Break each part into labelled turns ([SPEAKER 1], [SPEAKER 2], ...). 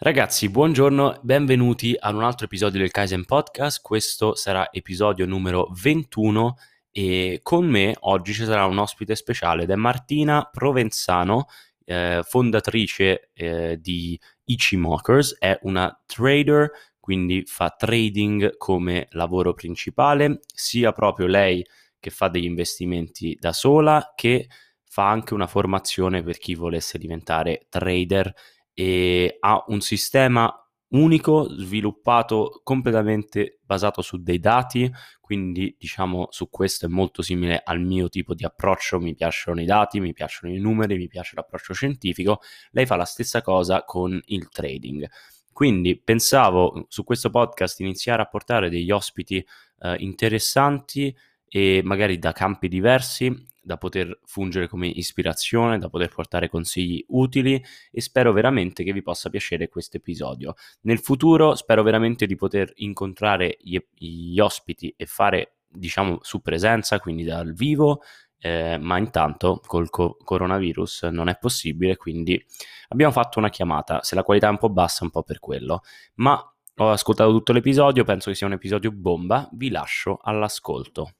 [SPEAKER 1] Ragazzi, buongiorno, benvenuti ad un altro episodio del Kaizen Podcast. Questo sarà episodio numero 21 e con me oggi ci sarà un ospite speciale ed è Martina Provenzano, eh, fondatrice eh, di Ichimokers, è una trader, quindi fa trading come lavoro principale, sia proprio lei che fa degli investimenti da sola che fa anche una formazione per chi volesse diventare trader e ha un sistema unico sviluppato completamente basato su dei dati, quindi diciamo su questo è molto simile al mio tipo di approccio, mi piacciono i dati, mi piacciono i numeri, mi piace l'approccio scientifico, lei fa la stessa cosa con il trading. Quindi pensavo su questo podcast iniziare a portare degli ospiti eh, interessanti e magari da campi diversi da poter fungere come ispirazione, da poter portare consigli utili e spero veramente che vi possa piacere questo episodio. Nel futuro spero veramente di poter incontrare gli, gli ospiti e fare diciamo su presenza, quindi dal vivo, eh, ma intanto col co- coronavirus non è possibile, quindi abbiamo fatto una chiamata, se la qualità è un po' bassa un po' per quello, ma ho ascoltato tutto l'episodio, penso che sia un episodio bomba, vi lascio all'ascolto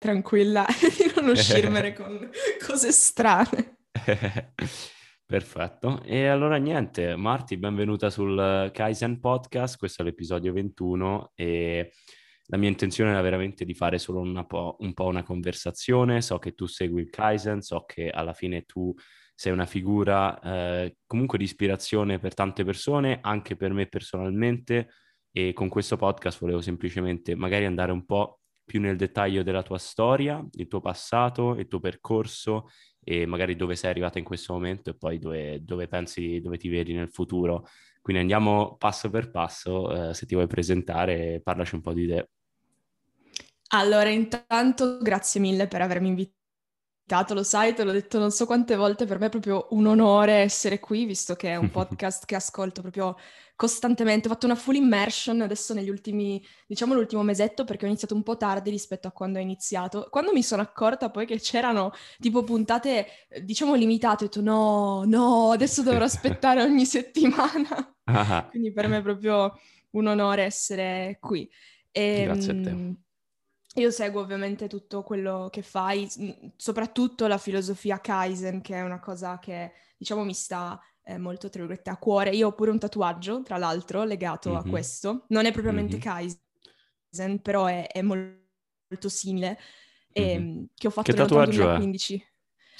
[SPEAKER 2] tranquilla di non uscirmene con cose strane.
[SPEAKER 1] Perfetto. E allora niente, Marti, benvenuta sul Kaizen Podcast, questo è l'episodio 21 e la mia intenzione era veramente di fare solo una po', un po' una conversazione, so che tu segui il Kaizen, so che alla fine tu sei una figura eh, comunque di ispirazione per tante persone, anche per me personalmente e con questo podcast volevo semplicemente magari andare un po' più nel dettaglio della tua storia, il tuo passato, il tuo percorso e magari dove sei arrivata in questo momento e poi dove, dove pensi, dove ti vedi nel futuro. Quindi andiamo passo per passo, eh, se ti vuoi presentare, parlaci un po' di te.
[SPEAKER 2] Allora, intanto grazie mille per avermi invitato lo sai, te l'ho detto non so quante volte, per me è proprio un onore essere qui, visto che è un podcast che ascolto proprio costantemente. Ho fatto una full immersion adesso negli ultimi, diciamo l'ultimo mesetto, perché ho iniziato un po' tardi rispetto a quando ho iniziato. Quando mi sono accorta poi che c'erano tipo puntate, diciamo, limitate, ho detto no, no, adesso dovrò aspettare ogni settimana. Ah. Quindi per me è proprio un onore essere qui.
[SPEAKER 1] E, Grazie a te. Ehm,
[SPEAKER 2] io seguo ovviamente tutto quello che fai, soprattutto la filosofia Kaizen, che è una cosa che diciamo mi sta eh, molto tra virgolette a cuore. Io ho pure un tatuaggio, tra l'altro, legato mm-hmm. a questo. Non è propriamente mm-hmm. Kaizen, però è, è molto, simile. E, mm-hmm. Che ho fatto
[SPEAKER 1] che nel
[SPEAKER 2] 2015.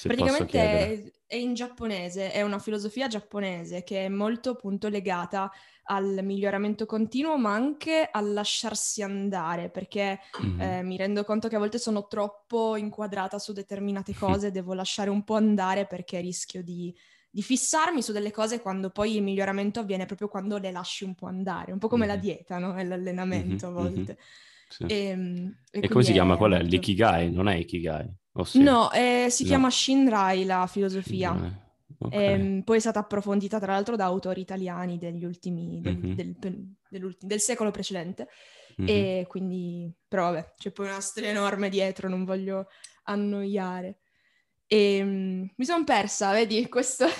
[SPEAKER 2] Praticamente è, è, in giapponese, è una filosofia giapponese che è molto appunto legata al miglioramento continuo, ma anche al lasciarsi andare, perché mm-hmm. eh, mi rendo conto che a volte sono troppo inquadrata su determinate cose, devo lasciare un po' andare perché rischio di, di, fissarmi su delle cose quando poi il miglioramento avviene proprio quando le lasci un po' andare, un po' come mm-hmm. la dieta, no? E l'allenamento mm-hmm. a volte.
[SPEAKER 1] Sì. Ehm, e, e, e come si chiama? Qual è? L'ikigai? Non è Ikigai?
[SPEAKER 2] Oh, sì. No, eh, si no. chiama Shinrai la filosofia. Shinrai. Okay. E, ehm, poi è stata approfondita tra l'altro da autori italiani degli ultimi, del, mm-hmm. del, del secolo precedente. Mm-hmm. E quindi, però vabbè, c'è poi una storia enorme dietro, non voglio annoiare. E um, mi sono persa, vedi, questo è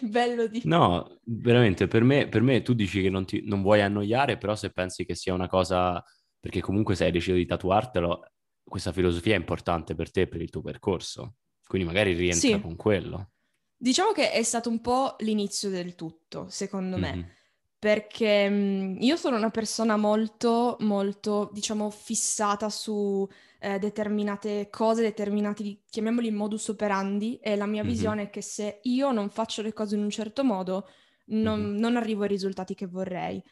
[SPEAKER 2] il bello di...
[SPEAKER 1] No, veramente, per me, per me tu dici che non, ti, non vuoi annoiare, però se pensi che sia una cosa, perché comunque se hai deciso di tatuartelo, questa filosofia è importante per te, per il tuo percorso. Quindi magari rientra sì. con quello.
[SPEAKER 2] Diciamo che è stato un po' l'inizio del tutto, secondo me, mm-hmm. Perché mh, io sono una persona molto, molto, diciamo, fissata su eh, determinate cose, determinati, chiamiamoli modus operandi, e la mia mm-hmm. visione è che se io non faccio le cose in un certo modo, non, mm-hmm. non arrivo ai risultati che vorrei.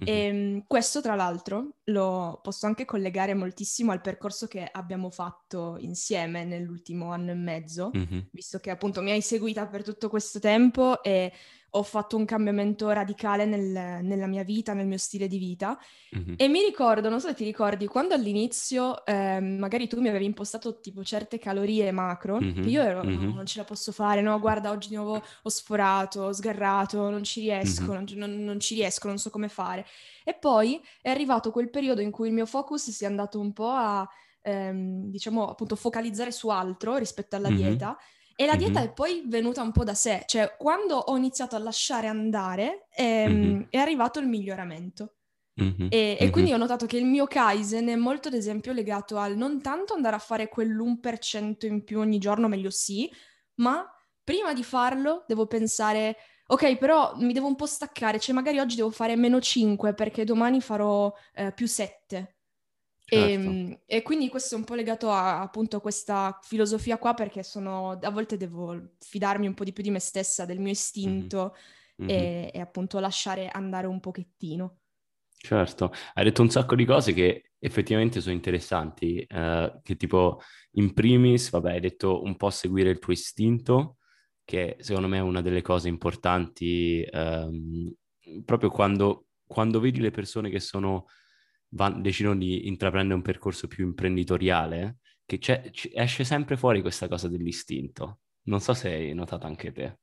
[SPEAKER 2] Mm-hmm. E ehm, questo, tra l'altro, lo posso anche collegare moltissimo al percorso che abbiamo fatto insieme nell'ultimo anno e mezzo, visto che appunto mi hai seguita per tutto questo tempo e ho fatto un cambiamento radicale nel, nella mia vita, nel mio stile di vita. Mm-hmm. E mi ricordo, non so se ti ricordi, quando all'inizio eh, magari tu mi avevi impostato tipo certe calorie macro, mm-hmm. che io ero, mm-hmm. no, non ce la posso fare, no, guarda, oggi di nuovo ho sforato, ho sgarrato, non ci riesco, non, non, non ci riesco, non so come fare. E poi è arrivato quel periodo in cui il mio focus si è andato un po' a, ehm, diciamo, appunto, focalizzare su altro rispetto alla dieta E la dieta mm-hmm. è poi venuta un po' da sé, cioè quando ho iniziato a lasciare andare ehm, mm-hmm. è arrivato il miglioramento. Mm-hmm. E, e, quindi ho notato che il mio Kaizen è molto, ad esempio, legato al non tanto andare a fare quell'1% in più ogni giorno, meglio sì, ma prima di farlo devo pensare, ok, però mi devo un po' staccare, cioè magari oggi devo fare meno 5 perché domani farò eh, più 7. Certo. E, ehm, e, quindi questo è un po' legato a appunto questa filosofia qua perché sono, a volte devo fidarmi un po' di più di me stessa, del mio istinto mm-hmm. e, e appunto lasciare andare un pochettino.
[SPEAKER 1] Certo, hai detto un sacco di cose che effettivamente sono interessanti, eh, che tipo in primis, vabbè, hai detto un po' seguire il tuo istinto, che secondo me è una delle cose importanti ehm, proprio quando, quando vedi le persone che sono, van, decidono di intraprendere un percorso più imprenditoriale, che esce sempre fuori questa cosa dell'istinto. Non so se hai notato anche te.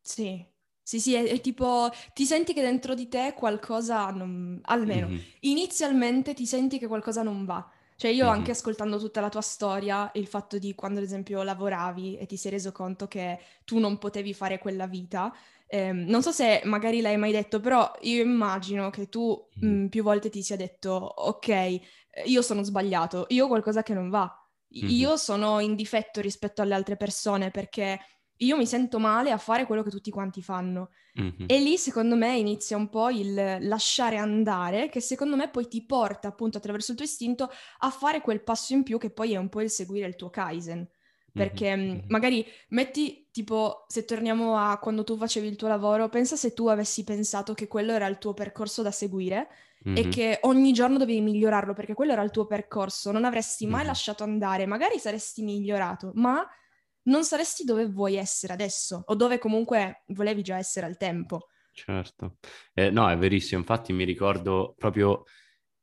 [SPEAKER 2] Sì, sì, sì, è, è, tipo, ti senti che dentro di te qualcosa non... almeno, mm-hmm. inizialmente ti senti che qualcosa non va. Cioè io mm-hmm. anche ascoltando tutta la tua storia, il fatto di quando ad esempio lavoravi e ti sei reso conto che tu non potevi fare quella vita, ehm, non so se magari l'hai mai detto, però io immagino che tu mm-hmm. mh, più volte ti sia detto, ok, io sono sbagliato, io ho qualcosa che non va, io sono in difetto rispetto alle altre persone perché io mi sento male a fare quello che tutti quanti fanno. Mm-hmm. E lì, secondo me, inizia un po' il lasciare andare, che secondo me poi ti porta, appunto, attraverso il tuo istinto, a fare quel passo in più che poi è un po' il seguire il tuo Kaizen. Perché mm-hmm. magari metti, tipo, se torniamo a quando tu facevi il tuo lavoro, pensa se tu avessi pensato che quello era il tuo percorso da seguire mm-hmm. e che ogni giorno dovevi migliorarlo perché quello era il tuo percorso, non avresti mai lasciato andare, magari saresti migliorato, ma non saresti dove vuoi essere adesso o dove comunque volevi già essere al tempo.
[SPEAKER 1] Certo, eh, no, è verissimo. Infatti mi ricordo proprio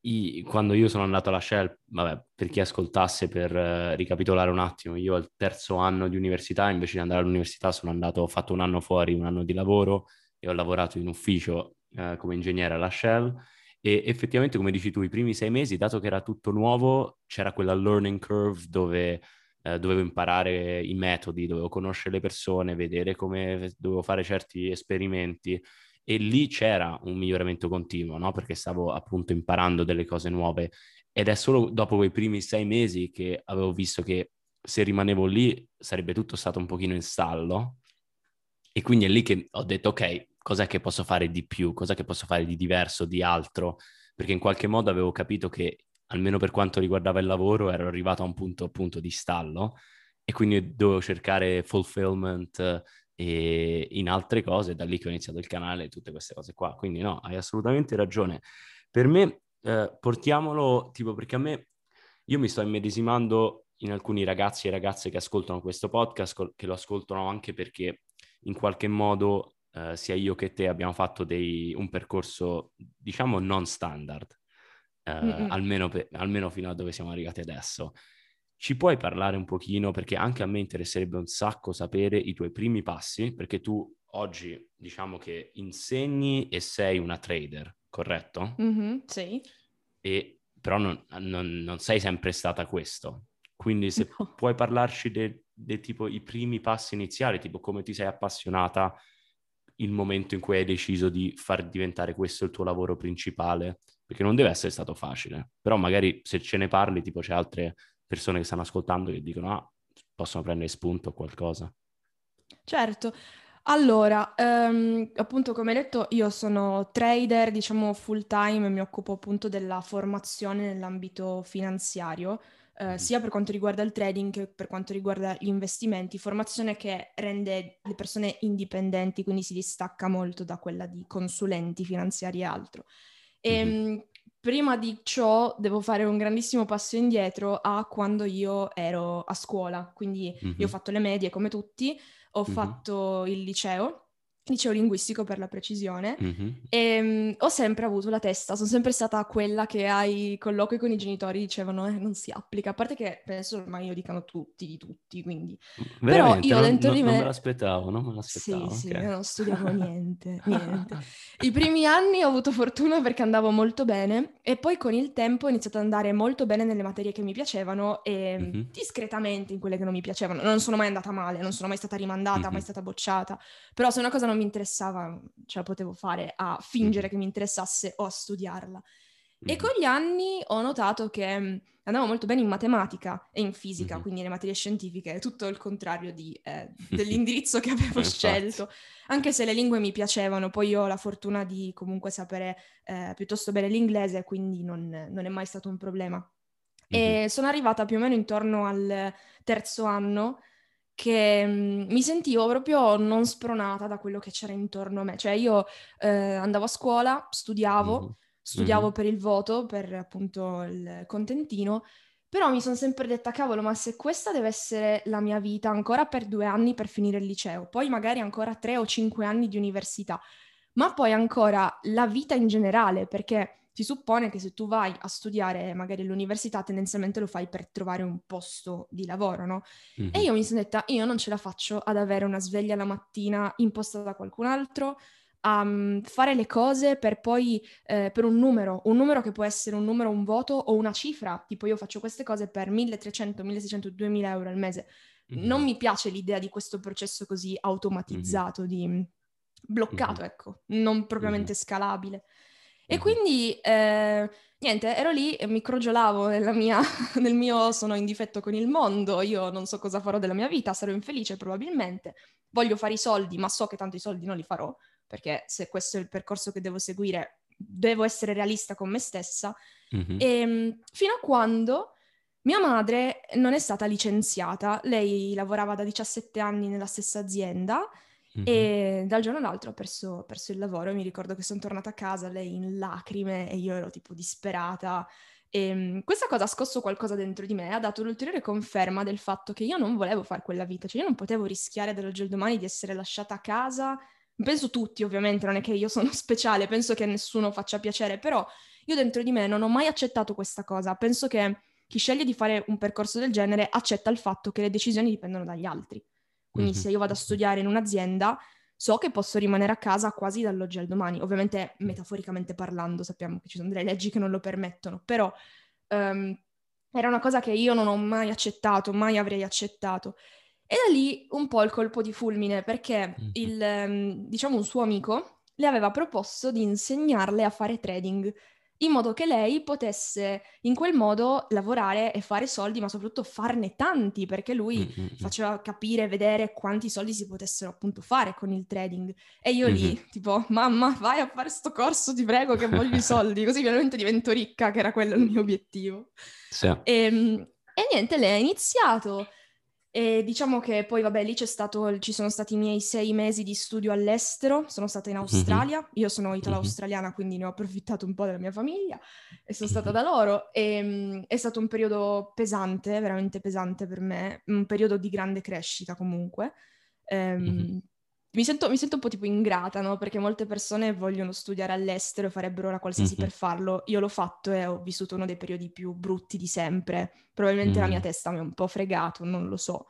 [SPEAKER 1] i, quando io sono andato alla Shell, vabbè, per chi ascoltasse, per uh, ricapitolare un attimo, io al terzo anno di università, invece di andare all'università, sono andato, ho fatto un anno fuori, un anno di lavoro e ho lavorato in ufficio uh, come ingegnere alla Shell. E effettivamente, come dici tu, i primi sei mesi, dato che era tutto nuovo, c'era quella learning curve dove eh, dovevo imparare i metodi, dovevo conoscere le persone, vedere come dovevo fare certi esperimenti e lì c'era un miglioramento continuo, no? Perché stavo appunto imparando delle cose nuove. Ed è solo dopo quei primi sei mesi che avevo visto che se rimanevo lì sarebbe tutto stato un pochino in stallo. E quindi è lì che ho detto ok, cos'è che posso fare di più, cos'è che posso fare di diverso, di altro, perché in qualche modo avevo capito che almeno per quanto riguardava il lavoro, ero arrivato a un punto appunto di stallo. E quindi dovevo cercare fulfillment eh, in altre cose, da lì che ho iniziato il canale e tutte queste cose qua. Quindi no, hai assolutamente ragione. Per me, eh, portiamolo, tipo, perché a me, io mi sto immedesimando in alcuni ragazzi e ragazze che ascoltano questo podcast, che lo ascoltano anche perché in qualche modo eh, sia io che te abbiamo fatto dei, un percorso, diciamo, non standard eh, almeno, per, almeno fino a dove siamo arrivati adesso. Ci puoi parlare un pochino, perché anche a me interesserebbe un sacco sapere i tuoi primi passi, perché tu oggi diciamo che insegni e sei una trader, corretto?
[SPEAKER 2] Mm-hmm, sì.
[SPEAKER 1] E, però non, non, non, sei sempre stata questo. Quindi se no. puoi parlarci dei de, tipo i primi passi iniziali, tipo come ti sei appassionata il momento in cui hai deciso di far diventare questo il tuo lavoro principale perché non deve essere stato facile, però magari se ce ne parli, tipo c'è altre persone che stanno ascoltando che dicono, ah, possono prendere spunto o qualcosa.
[SPEAKER 2] Certo. Allora, um, appunto come detto, io sono trader, diciamo full time, mi occupo appunto della formazione nell'ambito finanziario, eh, mm-hmm. sia per quanto riguarda il trading che per quanto riguarda gli investimenti, formazione che rende le persone indipendenti, quindi si distacca molto da quella di consulenti finanziari e altro. E mm-hmm. Prima di ciò devo fare un grandissimo passo indietro a quando io ero a scuola, quindi mm-hmm. io ho fatto le medie come tutti, ho mm-hmm. fatto il liceo liceo linguistico per la precisione, mm-hmm. e um, ho sempre avuto la testa, sono sempre stata quella che ai colloqui con i genitori dicevano eh, non si applica, a parte che penso ormai lo dicano tutti di tutti, quindi...
[SPEAKER 1] Veramente? Però io non, dentro non, di me... Non me l'aspettavo, non me l'aspettavo.
[SPEAKER 2] Sì, okay. sì, io non studiavo niente, niente. I primi anni ho avuto fortuna perché andavo molto bene e poi con il tempo ho iniziato ad andare molto bene nelle materie che mi piacevano e mm-hmm. discretamente in quelle che non mi piacevano. Non sono mai andata male, non sono mai stata rimandata, mm-hmm. mai stata bocciata, però se una cosa non mi interessava ce la potevo fare a fingere che mi interessasse o a studiarla. E con gli anni ho notato che mm, andavo molto bene in matematica e in fisica, mm-hmm. quindi nelle materie scientifiche, tutto il contrario di, eh, dell'indirizzo che avevo scelto. Anche se le lingue mi piacevano, poi io ho la fortuna di comunque sapere eh, piuttosto bene l'inglese, quindi non, non, è mai stato un problema. Mm-hmm. E sono arrivata più o meno intorno al terzo anno che mh, mm, mi sentivo proprio non spronata da quello che c'era intorno a me. Cioè io eh, andavo a scuola, studiavo, mm-hmm. studiavo mm-hmm. per il voto, per appunto il contentino, però mi sono sempre detta, cavolo, ma se questa deve essere la mia vita ancora per due anni per finire il liceo, poi magari ancora tre o cinque anni di università, ma poi ancora la vita in generale, perché si suppone che se tu vai a studiare magari all'università tendenzialmente lo fai per trovare un posto di lavoro, no? Mm-hmm. E io mi sono detta, io non ce la faccio ad avere una sveglia la mattina imposta da qualcun altro, a um, fare le cose per poi, eh, per un numero, un numero che può essere un numero, un voto o una cifra, tipo io faccio queste cose per 1300, 1600, 2000 euro al mese. Mm-hmm. Non mi piace l'idea di questo processo così automatizzato, mm-hmm. di bloccato, ecco, non propriamente scalabile. E quindi, eh, niente, ero lì e mi crogiolavo mia, nel mio sono in difetto con il mondo, io non so cosa farò della mia vita, sarò infelice probabilmente, voglio fare i soldi, ma so che tanto i soldi non li farò, perché se questo è il percorso che devo seguire, devo essere realista con me stessa. Mm-hmm. E ehm, fino a quando mia madre non è stata licenziata, lei lavorava da 17 anni nella stessa azienda Mm-hmm. E dal giorno all'altro ho perso, perso il lavoro. Mi ricordo che sono tornata a casa, lei in lacrime, e io ero tipo disperata. E um, questa cosa ha scosso qualcosa dentro di me, ha dato l'ulteriore conferma del fatto che io non volevo fare quella vita, cioè io non potevo rischiare dall'oggi al domani di essere lasciata a casa. Penso tutti, ovviamente, non è che io sono speciale, penso che a nessuno faccia piacere, però io dentro di me non ho mai accettato questa cosa. Penso che chi sceglie di fare un percorso del genere accetta il fatto che le decisioni dipendono dagli altri. Quindi mm-hmm. se io vado a studiare in un'azienda, so che posso rimanere a casa quasi dall'oggi al domani. Ovviamente, metaforicamente parlando, sappiamo che ci sono delle leggi che non lo permettono, però um, era una cosa che io non ho mai accettato, mai avrei accettato. E da lì un po' il colpo di fulmine, perché mm-hmm. il, um, diciamo un suo amico le aveva proposto di insegnarle a fare trading in modo che lei potesse in quel modo lavorare e fare soldi, ma soprattutto farne tanti, perché lui mm-hmm. faceva capire, vedere quanti soldi si potessero appunto fare con il trading. E io mm-hmm. lì, tipo, mamma, vai a fare sto corso, ti prego, che voglio i soldi, così veramente divento ricca, che era quello il mio obiettivo. Sì. E, ehm, e niente, lei ha iniziato e diciamo che poi, vabbè, lì c'è stato, ci sono stati i miei sei mesi di studio all'estero, sono stata in mhm. Australia, mm-hmm. io sono italo-australiana, quindi ne ho approfittato un po' della mia famiglia e sono stata da loro. E, um, è stato un periodo pesante, veramente pesante per me, un periodo di grande crescita comunque. Um, mm-hmm mi sento, mi sento, un po' tipo ingrata, no? Perché molte persone vogliono studiare all'estero e farebbero la qualsiasi mm-hmm. per farlo. Io l'ho fatto e ho vissuto uno dei periodi più brutti di sempre. Probabilmente mm-hmm. la mia testa mi ha un po' fregato, non lo so.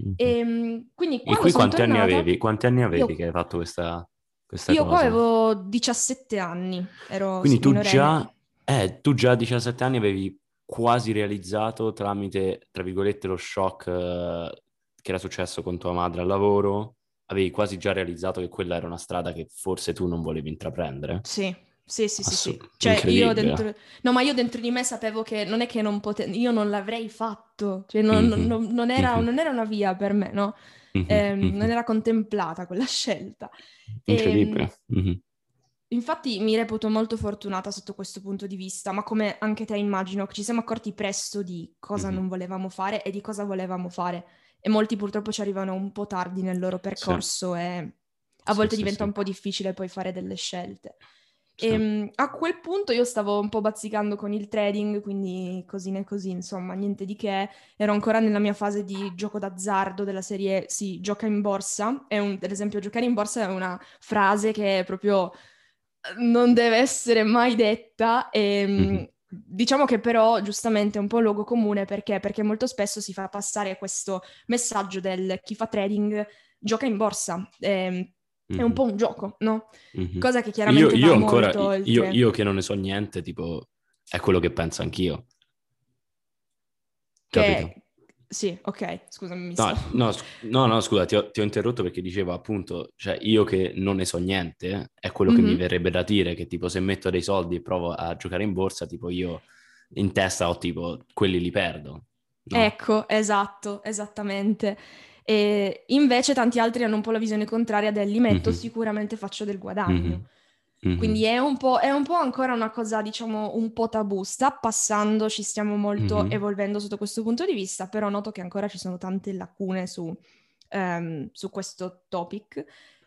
[SPEAKER 2] Mm-hmm. Ehm, e, quindi
[SPEAKER 1] e qui quanti tornata, anni avevi? Quanti anni avevi io, che hai fatto questa, questa
[SPEAKER 2] io
[SPEAKER 1] cosa?
[SPEAKER 2] Io qua avevo 17 anni, ero
[SPEAKER 1] Quindi tu già, eh, tu già a 17 anni avevi quasi realizzato tramite, tra virgolette, lo shock eh, che era successo con tua madre al lavoro avevi quasi già realizzato che quella era una strada che forse tu non volevi intraprendere?
[SPEAKER 2] Sì, sì, sì, sì, sì. Cioè io dentro... No, ma io dentro di me sapevo che non è che non potevo... Io non l'avrei fatto. Cioè non, mm-hmm. non, non, era, mm-hmm. non, era, una via per me, no? Mm-hmm. Eh, non era contemplata quella scelta.
[SPEAKER 1] Incredibile. E, ehm,
[SPEAKER 2] infatti mi reputo molto fortunata sotto questo punto di vista, ma come anche te immagino ci siamo accorti presto di cosa non volevamo fare e di cosa volevamo fare e molti purtroppo ci arrivano un po' tardi nel loro percorso sì. e a volte sì, diventa sì, un po' difficile poi fare delle scelte. E ehm, a quel punto io stavo un po' bazzicando con il trading, quindi così e così, insomma, niente di che. Ero ancora nella mia fase di gioco d'azzardo della serie, sì, gioca in borsa. È un, ad esempio, giocare in borsa è una frase che proprio non deve essere mai detta e mm-hmm. Diciamo che però giustamente è un po' un luogo comune perché? perché molto spesso si fa passare questo messaggio del chi fa trading gioca in borsa. Eh, è un po' un gioco, no? Mm-hmm. Cosa che chiaramente
[SPEAKER 1] io, io
[SPEAKER 2] ancora,
[SPEAKER 1] io, io, che non ne so niente, tipo, è quello che penso anch'io.
[SPEAKER 2] Che... Sì, ok, scusami.
[SPEAKER 1] No, no, no, no, scusa, ti ho, ti ho, interrotto perché dicevo appunto, cioè io che non ne so niente, è quello mm-hmm. che mi verrebbe da dire, che tipo se metto dei soldi e provo a giocare in borsa, tipo io in testa ho tipo, quelli li perdo.
[SPEAKER 2] No? Ecco, esatto, esattamente. E invece tanti altri hanno un po' la visione contraria del li metto, mm-hmm. sicuramente faccio del guadagno. Mm-hmm. Mm-hmm. Quindi è un, è un, po', ancora una cosa, diciamo, un po' tabù. Sta passando, ci stiamo molto mm-hmm. evolvendo sotto questo punto di vista, però noto che ancora ci sono tante lacune su, um, su questo topic.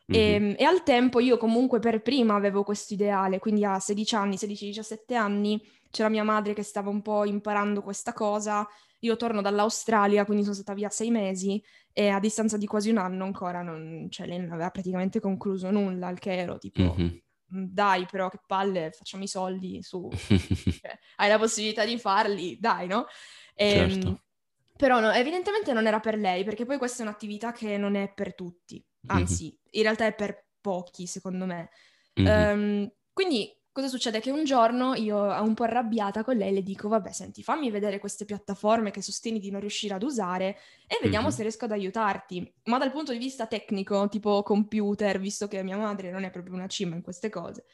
[SPEAKER 2] E, ehm, e, al tempo io comunque per prima avevo questo ideale, quindi a 16 anni, 16-17 anni, c'era mia madre che stava un po' imparando questa cosa io torno dall'Australia, quindi sono stata via sei mesi e a distanza di quasi un anno ancora non, cioè, lei non aveva praticamente concluso nulla, al che ero tipo... Mm-hmm. Dai, però che palle, facciamo i soldi su. cioè, hai la possibilità di farli, dai, no? E, ehm, certo. Però no, evidentemente non era per lei, perché poi questa è un'attività che non è per tutti, anzi, mm-hmm. in realtà è per pochi, secondo me. Mm-hmm. Um, quindi Cosa succede? Che un giorno io, un po' arrabbiata con lei, le dico, vabbè, senti, fammi vedere queste piattaforme che sostieni di non riuscire ad usare e vediamo mm-hmm. se riesco ad aiutarti. Ma dal punto di vista tecnico, tipo computer, visto che mia madre non è proprio una cima in queste cose.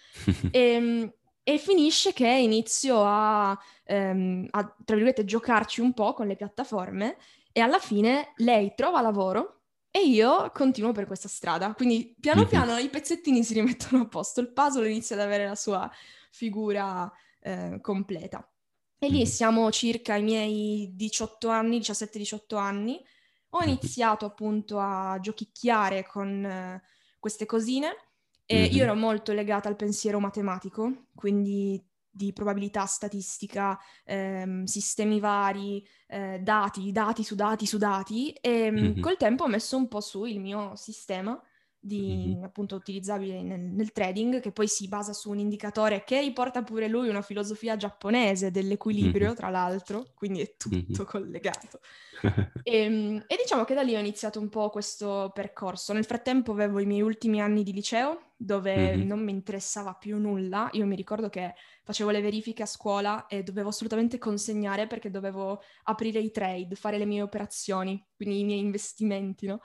[SPEAKER 2] e, ehm, e, finisce che inizio a, ehm, a, tra virgolette, giocarci un po' con le piattaforme e alla fine lei trova lavoro e io continuo per questa strada, quindi piano piano i pezzettini si rimettono a posto, il puzzle inizia ad avere la sua figura eh, completa. E lì siamo circa ai miei 18 anni, 17-18 anni. Ho iniziato appunto a giochicchiare con eh, queste cosine e io ero molto legata al pensiero matematico, quindi di probabilità statistica, ehm, sistemi vari, eh, dati, dati su dati su dati e mm-hmm. col tempo ho messo un po' su il mio sistema di, mm-hmm. appunto utilizzabile nel, nel, trading, che poi si basa su un indicatore che riporta pure lui una filosofia giapponese dell'equilibrio, mm-hmm. tra l'altro, quindi è tutto mm-hmm. collegato. e, ehm, e, diciamo che da lì ho iniziato un po' questo percorso. Nel frattempo avevo i miei ultimi anni di liceo, dove mm-hmm. non mi interessava più nulla. Io mi ricordo che facevo le verifiche a scuola e dovevo assolutamente consegnare perché dovevo aprire i trade, fare le mie operazioni, quindi i miei investimenti, no?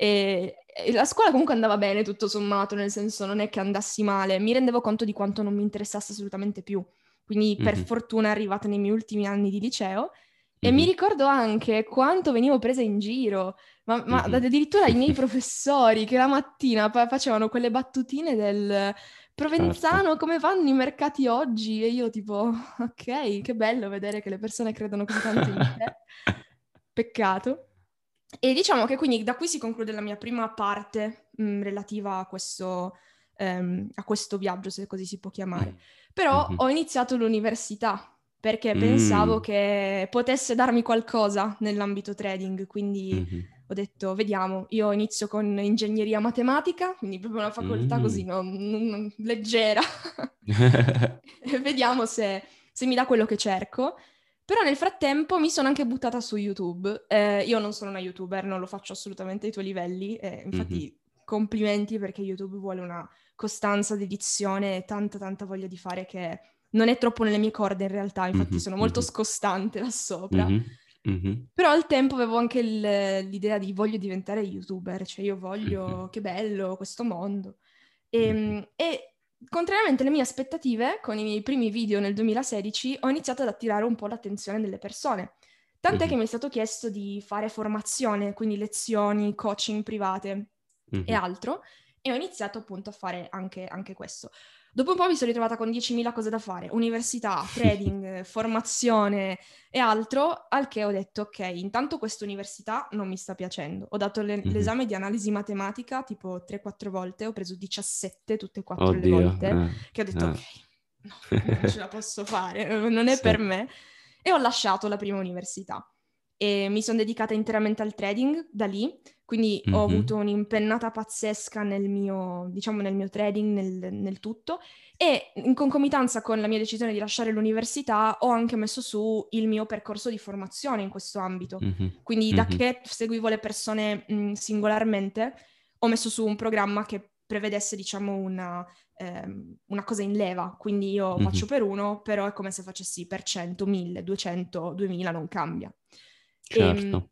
[SPEAKER 2] E, e, la scuola comunque andava bene tutto sommato, nel senso non è che andassi male, mi rendevo conto di quanto non mi interessasse assolutamente più. Quindi mm-hmm. per fortuna è arrivata nei miei ultimi anni di liceo e mm-hmm. mi ricordo anche quanto venivo presa in giro, ma, ma mm-hmm. addirittura i miei professori che la mattina facevano quelle battutine del Provenzano, certo. come vanno i mercati oggi? E io tipo, ok, che bello vedere che le persone credono così tanto in te. Peccato. E diciamo che quindi da qui si conclude la mia prima parte mh, mm, relativa a questo, um, a questo, viaggio, se così si può chiamare. Mm. Però mm-hmm. ho iniziato l'università perché mm. pensavo che potesse darmi qualcosa nell'ambito trading, quindi mm-hmm. ho detto vediamo, io inizio con ingegneria matematica, quindi proprio una facoltà mm. così non, non, leggera, e vediamo se, se mi dà quello che cerco. Però nel frattempo mi sono anche buttata su YouTube. Eh, io non sono una YouTuber, non lo faccio assolutamente ai tuoi livelli. Eh, infatti, mm-hmm. complimenti perché YouTube vuole una costanza dedizione e tanta, tanta voglia di fare che non è troppo nelle mie corde in realtà. Infatti, mm-hmm. sono molto mm-hmm. scostante là sopra. Mm-hmm. Però al tempo avevo anche il, l'idea di voglio diventare YouTuber, cioè io voglio, che bello questo mondo. E, ehm, e contrariamente alle mie aspettative, con i miei primi video nel 2016, ho iniziato ad attirare un po' l'attenzione delle persone. Tant'è mm-hmm. che mi è stato chiesto di fare formazione, quindi lezioni, coaching private mm-hmm. e altro. e ho iniziato appunto a fare anche, anche questo. Dopo un po' mi sono ritrovata con 10.000 cose da fare, università, trading, formazione e altro, al che ho detto ok, intanto questa università non mi sta piacendo. Ho dato le- mm-hmm. l'esame di analisi matematica tipo 3-4 volte, ho preso 17 tutte e 4 Oddio, le volte, eh, che ho detto eh. ok, no, non ce la posso fare, non è sì. per me. E ho lasciato la prima università e mi sono dedicata interamente al trading da lì, quindi mm-hmm. ho avuto un'impennata pazzesca nel mio, diciamo, nel mio trading, nel, nel, tutto e in concomitanza con la mia decisione di lasciare l'università ho anche messo su il mio percorso di formazione in questo ambito. Mm-hmm. Quindi da mm-hmm. che seguivo le persone mh, singolarmente ho messo su un programma che prevedesse, diciamo, una, ehm, una cosa in leva, quindi io mm-hmm. faccio per uno, però è come se facessi per 100, 1000, 200, 2000, non cambia.
[SPEAKER 1] Certo. E, ehm,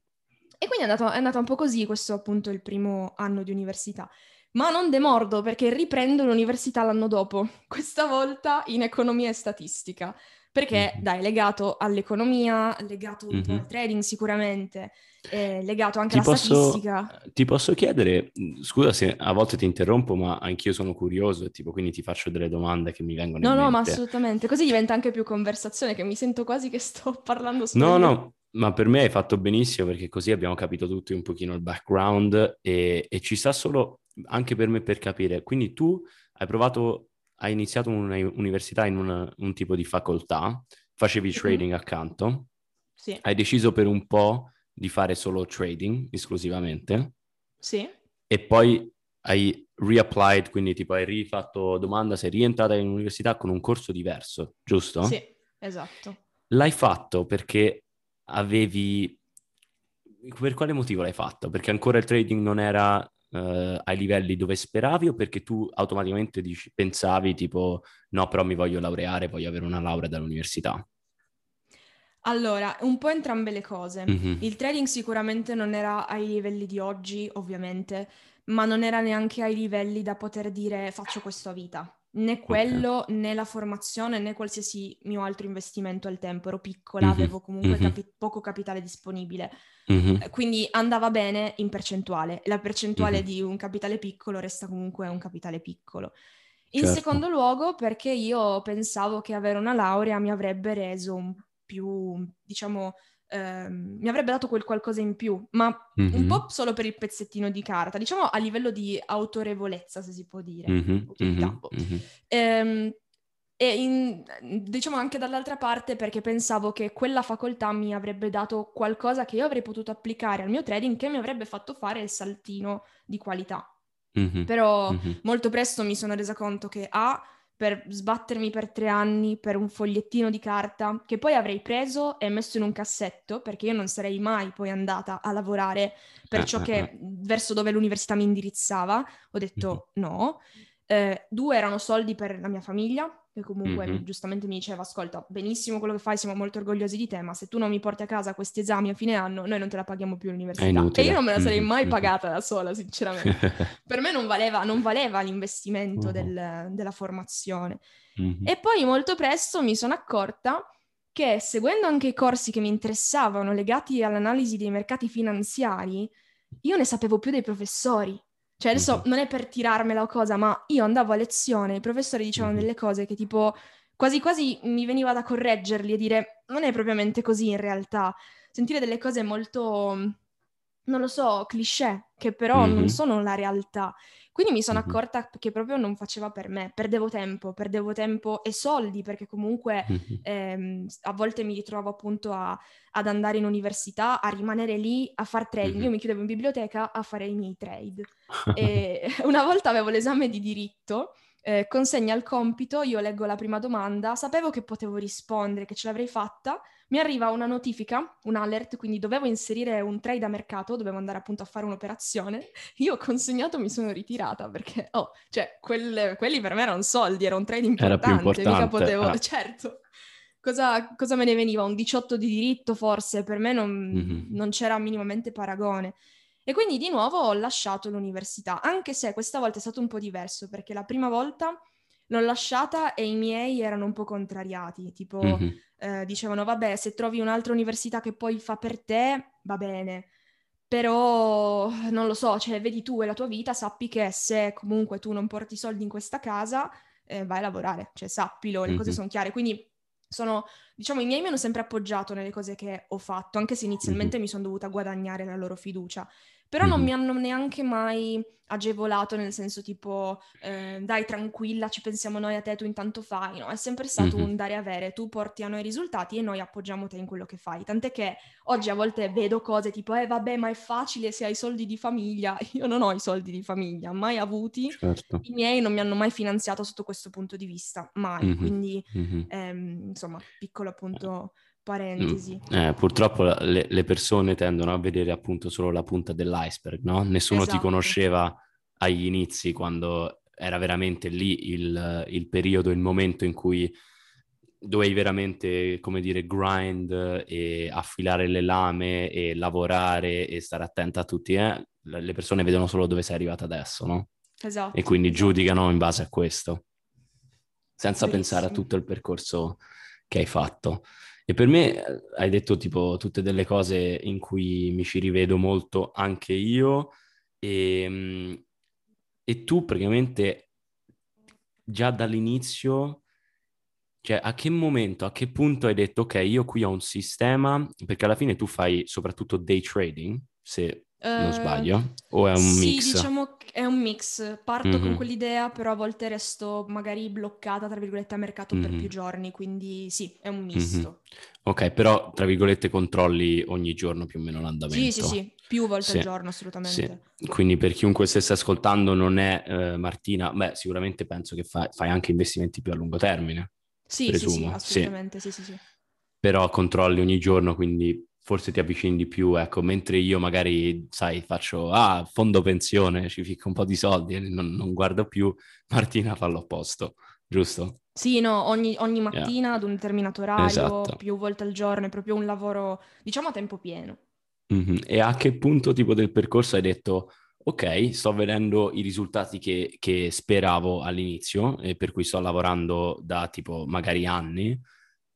[SPEAKER 2] e quindi è andato, è andato un po' così, questo appunto il primo anno di università. Ma non demordo perché riprendo l'università l'anno dopo, questa volta in economia e statistica, perché mm-hmm. dai, legato all'economia, legato mm-hmm. al trading sicuramente, eh, legato anche ti alla
[SPEAKER 1] posso,
[SPEAKER 2] statistica.
[SPEAKER 1] Ti posso chiedere, scusa se a volte ti interrompo, ma anch'io sono curioso e tipo quindi ti faccio delle domande che mi vengono
[SPEAKER 2] no,
[SPEAKER 1] in
[SPEAKER 2] no,
[SPEAKER 1] mente.
[SPEAKER 2] No, no, ma assolutamente, così diventa anche più conversazione, che mi sento quasi che sto parlando
[SPEAKER 1] solo No, no, ma per me hai fatto benissimo perché così abbiamo capito tutti un pochino il background e, e ci sta solo anche per me per capire. Quindi tu hai provato, hai iniziato un'università in una, un tipo di facoltà, facevi mm-hmm. trading accanto,
[SPEAKER 2] sì.
[SPEAKER 1] hai deciso per un po' di fare solo trading esclusivamente.
[SPEAKER 2] Sì.
[SPEAKER 1] E poi hai reapplied, quindi tipo hai rifatto domanda, sei rientrata in università con un corso diverso, giusto?
[SPEAKER 2] Sì, esatto.
[SPEAKER 1] L'hai fatto perché avevi... Per quale motivo l'hai fatto? Perché ancora il trading non era uh, ai livelli dove speravi o perché tu automaticamente dici, pensavi tipo no, però mi voglio laureare, voglio avere una laurea dall'università?
[SPEAKER 2] Allora, un po' entrambe le cose. Mm-hmm. Il trading sicuramente non era ai livelli di oggi, ovviamente, ma non era neanche ai livelli da poter dire faccio questo a vita né quello, okay. né la formazione, né qualsiasi mio altro investimento al tempo. Ero piccola, mm-hmm. avevo comunque mm-hmm. capi- poco capitale disponibile. Mm-hmm. Quindi andava bene in percentuale. La percentuale di un capitale piccolo resta comunque un capitale piccolo. In certo. secondo luogo, perché io pensavo che avere una laurea mi avrebbe reso più, diciamo, ehm, mi avrebbe dato quel qualcosa in più, ma mm-hmm. un po' solo per il pezzettino di carta, diciamo a livello di autorevolezza, se si può dire. Mm-hmm. Ehm, e in, diciamo anche dall'altra parte perché pensavo che quella facoltà mi avrebbe dato qualcosa che io avrei potuto applicare al mio trading che mi avrebbe fatto fare il saltino di qualità. Mm-hmm. Però molto presto mi sono resa conto che A, per sbattermi per tre anni per un fogliettino di carta che poi avrei preso e messo in un cassetto perché io non sarei mai poi andata a lavorare per ciò che verso dove l'università mi indirizzava. Ho detto no. Eh, due erano soldi per la mia famiglia che comunque mm-hmm. giustamente mi diceva, ascolta, benissimo quello che fai, siamo molto orgogliosi di te, ma se tu non mi porti a casa questi esami a fine anno, noi non te la paghiamo più l'università. E io non me la sarei mm-hmm. mai pagata da sola, sinceramente. per me non valeva, non valeva l'investimento uh-huh. del, della formazione. Mm-hmm. E poi molto presto mi sono accorta che seguendo anche i corsi che mi interessavano legati all'analisi dei mercati finanziari, io ne sapevo più dei professori. Cioè, adesso non è per tirarmela o cosa, ma io andavo a lezione, i professori dicevano delle cose che tipo quasi quasi mi veniva da correggerli e dire non è propriamente così in realtà. Sentire delle cose molto, non lo so, cliché, che però mm-hmm. non sono la realtà. Quindi mi sono accorta che proprio non faceva per me, perdevo tempo, perdevo tempo e soldi perché comunque ehm, a volte mi ritrovo appunto a, ad andare in università, a rimanere lì, a far trading. Io mi chiudevo in biblioteca a fare i miei trade. una volta avevo l'esame di diritto eh, consegna il compito, io leggo la prima domanda, sapevo che potevo rispondere, che ce l'avrei fatta, mi arriva una notifica, un alert, quindi dovevo inserire un trade a mercato, dovevo andare appunto a fare un'operazione, io ho consegnato, mi sono ritirata perché, oh, cioè, quel, quelli per me erano soldi, era un trade importante, era importante mica potevo, eh. certo. Cosa, cosa, me ne veniva? Un 18 di diritto forse, per me non, mm-hmm. non c'era minimamente paragone. E quindi di nuovo ho lasciato l'università, anche se questa volta è stato un po' diverso, perché la prima volta l'ho lasciata e i miei erano un po' contrariati, tipo mm-hmm. eh, dicevano vabbè se trovi un'altra università che poi fa per te, va bene, però non lo so, cioè vedi tu e la tua vita, sappi che se comunque tu non porti soldi in questa casa, eh, vai a lavorare, cioè sappilo, le mm-hmm. cose sono chiare. Quindi sono, diciamo, i miei mi hanno sempre appoggiato nelle cose che ho fatto, anche se inizialmente mm-hmm. mi sono dovuta guadagnare la loro fiducia. Però mm-hmm. non mi hanno neanche mai agevolato nel senso tipo eh, dai tranquilla ci pensiamo noi a te tu intanto fai no è sempre stato mm-hmm. un dare avere tu porti a noi i risultati e noi appoggiamo te in quello che fai tant'è che oggi a volte vedo cose tipo eh vabbè ma è facile se hai soldi di famiglia io non ho i soldi di famiglia mai avuti certo. i miei non mi hanno mai finanziato sotto questo punto di vista mai mm-hmm. quindi mm-hmm. Ehm, insomma piccolo appunto parentesi.
[SPEAKER 1] Eh, purtroppo le, le, persone tendono a vedere appunto solo la punta dell'iceberg, no? Nessuno esatto. ti conosceva agli inizi quando era veramente lì il, il, periodo, il momento in cui dovevi veramente, come dire, grind e affilare le lame e lavorare e stare attenta a tutti. Eh? Le persone vedono solo dove sei arrivata adesso, no?
[SPEAKER 2] Esatto.
[SPEAKER 1] E quindi esatto. giudicano in base a questo, senza Bellissimo. pensare a tutto il percorso che hai fatto. E per me eh, hai detto tipo tutte delle cose in cui mi ci rivedo molto anche io. E, ehm, e tu praticamente già dall'inizio, cioè a che momento, a che punto hai detto ok, io qui ho un sistema, perché alla fine tu fai soprattutto day trading, se non sbaglio? O è un
[SPEAKER 2] sì,
[SPEAKER 1] mix?
[SPEAKER 2] Sì, diciamo che è un mix. Parto mm-hmm. con quell'idea, però a volte resto magari bloccata, tra virgolette, a mercato mm-hmm. per più giorni, quindi sì, è un misto. Mm-hmm.
[SPEAKER 1] Ok, però, tra virgolette, controlli ogni giorno più o meno l'andamento.
[SPEAKER 2] Sì, sì, sì, più volte sì. al giorno, assolutamente.
[SPEAKER 1] Sì. Quindi per chiunque stesse ascoltando non è eh, Martina, beh, sicuramente penso che fa- fai anche investimenti più a lungo termine.
[SPEAKER 2] Sì, presumo. sì, sì, assolutamente, sì, sì, sì.
[SPEAKER 1] Però controlli ogni giorno, quindi forse ti avvicini di più, ecco, mentre io magari, sai, faccio, ah, fondo pensione, ci ficco un po' di soldi e non, non guardo più, Martina fa l'opposto, giusto?
[SPEAKER 2] Sì, no, ogni, ogni mattina yeah. ad un determinato orario, esatto. più volte al giorno, è proprio un lavoro, diciamo, a tempo pieno.
[SPEAKER 1] Mm-hmm. E a che punto tipo del percorso hai detto, ok, sto vedendo i risultati che, che speravo all'inizio e per cui sto lavorando da tipo magari anni,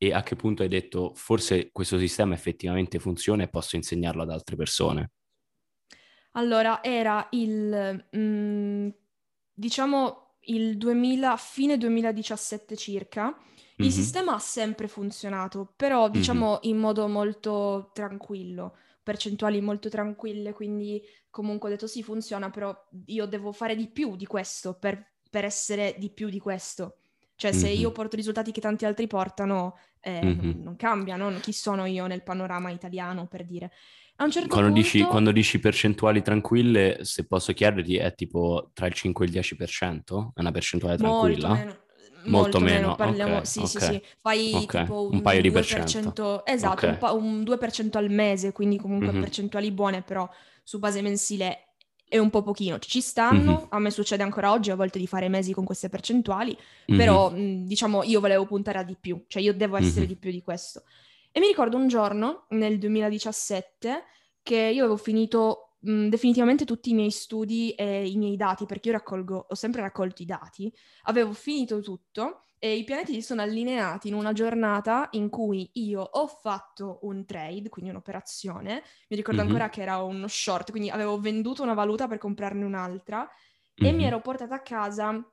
[SPEAKER 1] e a che punto hai detto forse questo sistema effettivamente funziona e posso insegnarlo ad altre persone?
[SPEAKER 2] Allora, era il, mm, diciamo, il 2000, fine 2017 circa. Il mm-hmm. sistema ha sempre funzionato, però diciamo mm-hmm. in modo molto tranquillo, percentuali molto tranquille, quindi comunque ho detto sì, funziona, però io devo fare di più di questo per, per essere di più di questo. Cioè, se mm-hmm. io porto risultati che tanti altri portano, eh, mm-hmm. non, cambia, no? Chi sono io nel panorama italiano, per dire. A un certo
[SPEAKER 1] quando,
[SPEAKER 2] punto...
[SPEAKER 1] dici, quando dici percentuali tranquille, se posso chiederti, è tipo tra il 5 e il 10%? È una percentuale tranquilla?
[SPEAKER 2] Molto meno. Molto, molto meno, meno. Parliamo, okay, sì, okay. sì, sì, fai okay. tipo un, un paio 2%, di percento. Esatto, un, pa- un, 2% al mese, quindi comunque mm-hmm. percentuali buone, però su base mensile è un po' pochino. Ci stanno, mm-hmm. a me succede ancora oggi a volte di fare mesi con queste percentuali, mm-hmm. però mh, diciamo io volevo puntare a di più, cioè io devo essere mm-hmm. di più di questo. E mi ricordo un giorno, nel 2017, che io avevo finito mh, definitivamente tutti i miei studi e i miei dati, perché io raccolgo, ho sempre raccolto i dati, avevo finito tutto e i pianeti si sono allineati in una giornata in cui io ho fatto un trade, quindi un'operazione, mi ricordo mm-hmm. ancora che era uno short, quindi avevo venduto una valuta per comprarne un'altra mm-hmm. e mi mhm. ero portata a casa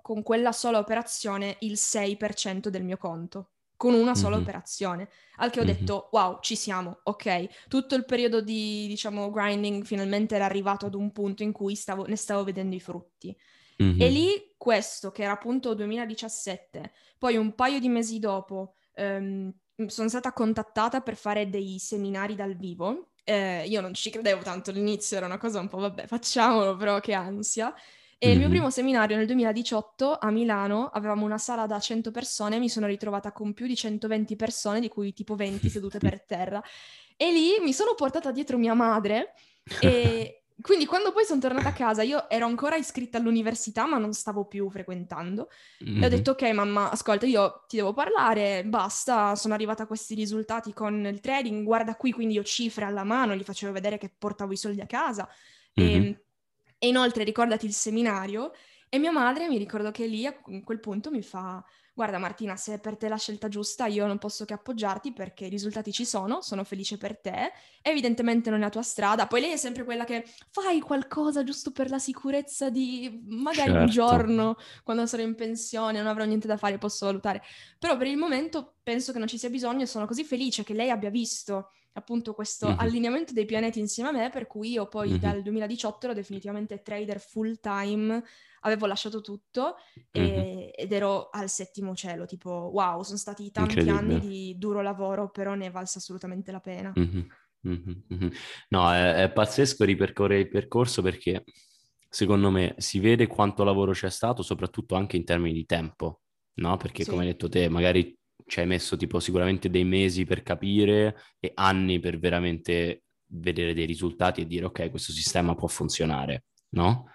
[SPEAKER 2] con quella sola operazione il 6% del mio conto con una sola mm-hmm. operazione. Al che ho mm-hmm. detto, wow, ci siamo, ok. Tutto il periodo di, diciamo, grinding finalmente era arrivato ad un punto in cui stavo, ne stavo vedendo i frutti. Mm-hmm. E lì questo, che era appunto 2017, poi un paio di mesi dopo ehm, sono stata contattata per fare dei seminari dal vivo. Eh, io non ci credevo tanto all'inizio, era una cosa un po' vabbè, facciamolo, però che ansia. E mm-hmm. il mio mm-hmm. primo seminario nel 2018 a Milano avevamo una sala da 100 persone, mi sono ritrovata con più di 120 persone, di cui tipo 20 sedute per terra. E lì mi sono portata dietro mia madre e quindi quando poi sono tornata a casa, io ero ancora iscritta all'università, ma non stavo più frequentando. Mm-hmm. E ho mhm. detto, ok, mamma, ascolta, io ti devo parlare, basta, sono arrivata a questi risultati con il trading, guarda qui, quindi ho cifre alla mano, gli facevo vedere che portavo i soldi a casa. Mm-hmm. E, e inoltre ricordati il seminario. E mia madre mi ricordo che lì a quel punto mi fa guarda Martina, se è per te la scelta giusta, io non posso che appoggiarti perché i risultati ci sono, sono felice per te, evidentemente non è la tua strada. Poi lei è sempre quella che fai qualcosa giusto per la sicurezza di magari certo. un giorno, quando sarò in pensione, non avrò niente da fare, posso valutare. Però per il momento penso che non ci sia bisogno e sono così felice che lei abbia visto appunto questo mm-hmm. allineamento dei pianeti insieme a me, per cui io poi mm-hmm. dal 2018 ero definitivamente trader full time avevo lasciato tutto e, mm-hmm. ed ero al settimo cielo, tipo wow, sono stati tanti anni di duro lavoro, però ne è valsa assolutamente la pena.
[SPEAKER 1] Mm-hmm. Mm-hmm. No, è, è, pazzesco ripercorrere il percorso perché secondo me si vede quanto lavoro c'è stato, soprattutto anche in termini di tempo, no? Perché sì. come hai detto te, magari ci hai messo tipo sicuramente dei mesi per capire e anni per veramente vedere dei risultati e dire ok, questo sistema può funzionare, no?